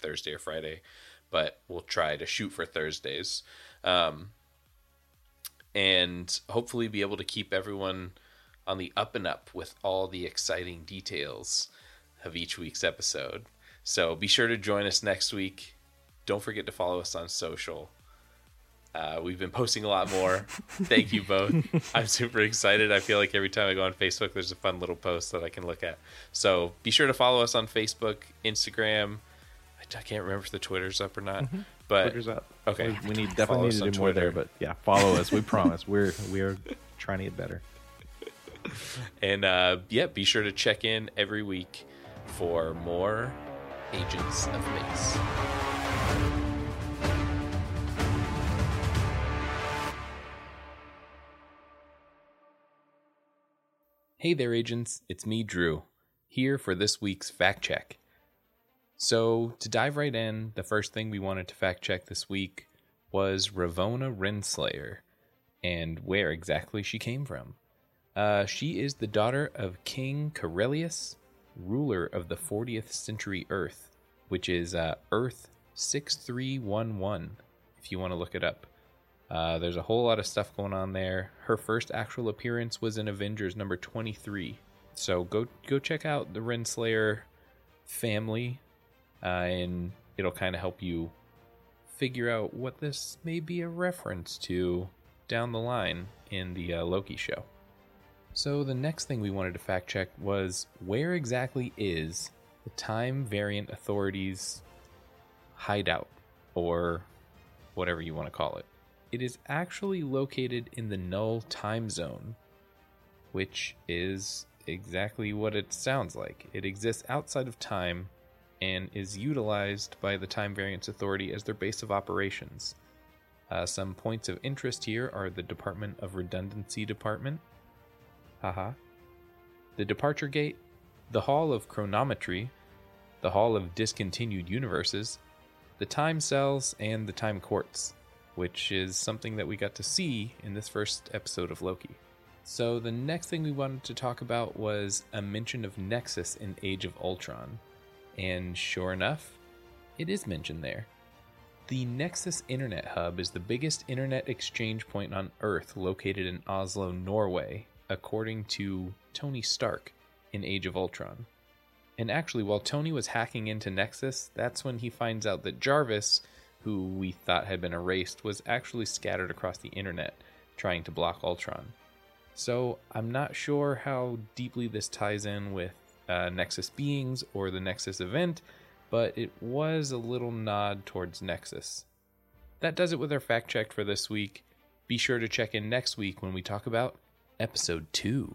Thursday or Friday. But we'll try to shoot for Thursdays. Um, and hopefully be able to keep everyone on the up and up with all the exciting details of each week's episode. So be sure to join us next week. Don't forget to follow us on social. Uh, we've been posting a lot more. Thank you both. I'm super excited. I feel like every time I go on Facebook, there's a fun little post that I can look at. So be sure to follow us on Facebook, Instagram. I can't remember if the Twitter's up or not, but Twitter's up. Okay. We, we need definitely need to do more there, but yeah, follow us. We promise. We're we're trying to get better. And uh, yeah, be sure to check in every week for more Agents of Mace. Hey there, agents. It's me, Drew, here for this week's fact check. So, to dive right in, the first thing we wanted to fact check this week was Ravonna Renslayer and where exactly she came from. Uh, she is the daughter of King Carelius, ruler of the 40th century Earth, which is uh, Earth 6311, if you want to look it up. Uh, there's a whole lot of stuff going on there. Her first actual appearance was in Avengers number 23. So go go check out the Renslayer family, uh, and it'll kind of help you figure out what this may be a reference to down the line in the uh, Loki show. So the next thing we wanted to fact check was where exactly is the Time Variance Authority's hideout, or whatever you want to call it. It is actually located in the Null time zone, which is exactly what it sounds like. It exists outside of time and is utilized by the Time Variance Authority as their base of operations. Uh, some points of interest here are the Department of Redundancy Department, haha, the Departure Gate, the Hall of Chronometry, the Hall of Discontinued Universes, the Time Cells, and the Time Courts, which is something that we got to see in this first episode of Loki. So, the next thing we wanted to talk about was a mention of Nexus in Age of Ultron. And sure enough, it is mentioned there. The Nexus Internet Hub is the biggest internet exchange point on Earth located in Oslo, Norway, according to Tony Stark in Age of Ultron. And actually, while Tony was hacking into Nexus, that's when he finds out that Jarvis, who we thought had been erased, was actually scattered across the internet trying to block Ultron. So I'm not sure how deeply this ties in with uh, Nexus beings or the Nexus event, but it was a little nod towards Nexus. That does it with our fact check for this week. Be sure to check in next week when we talk about episode 2.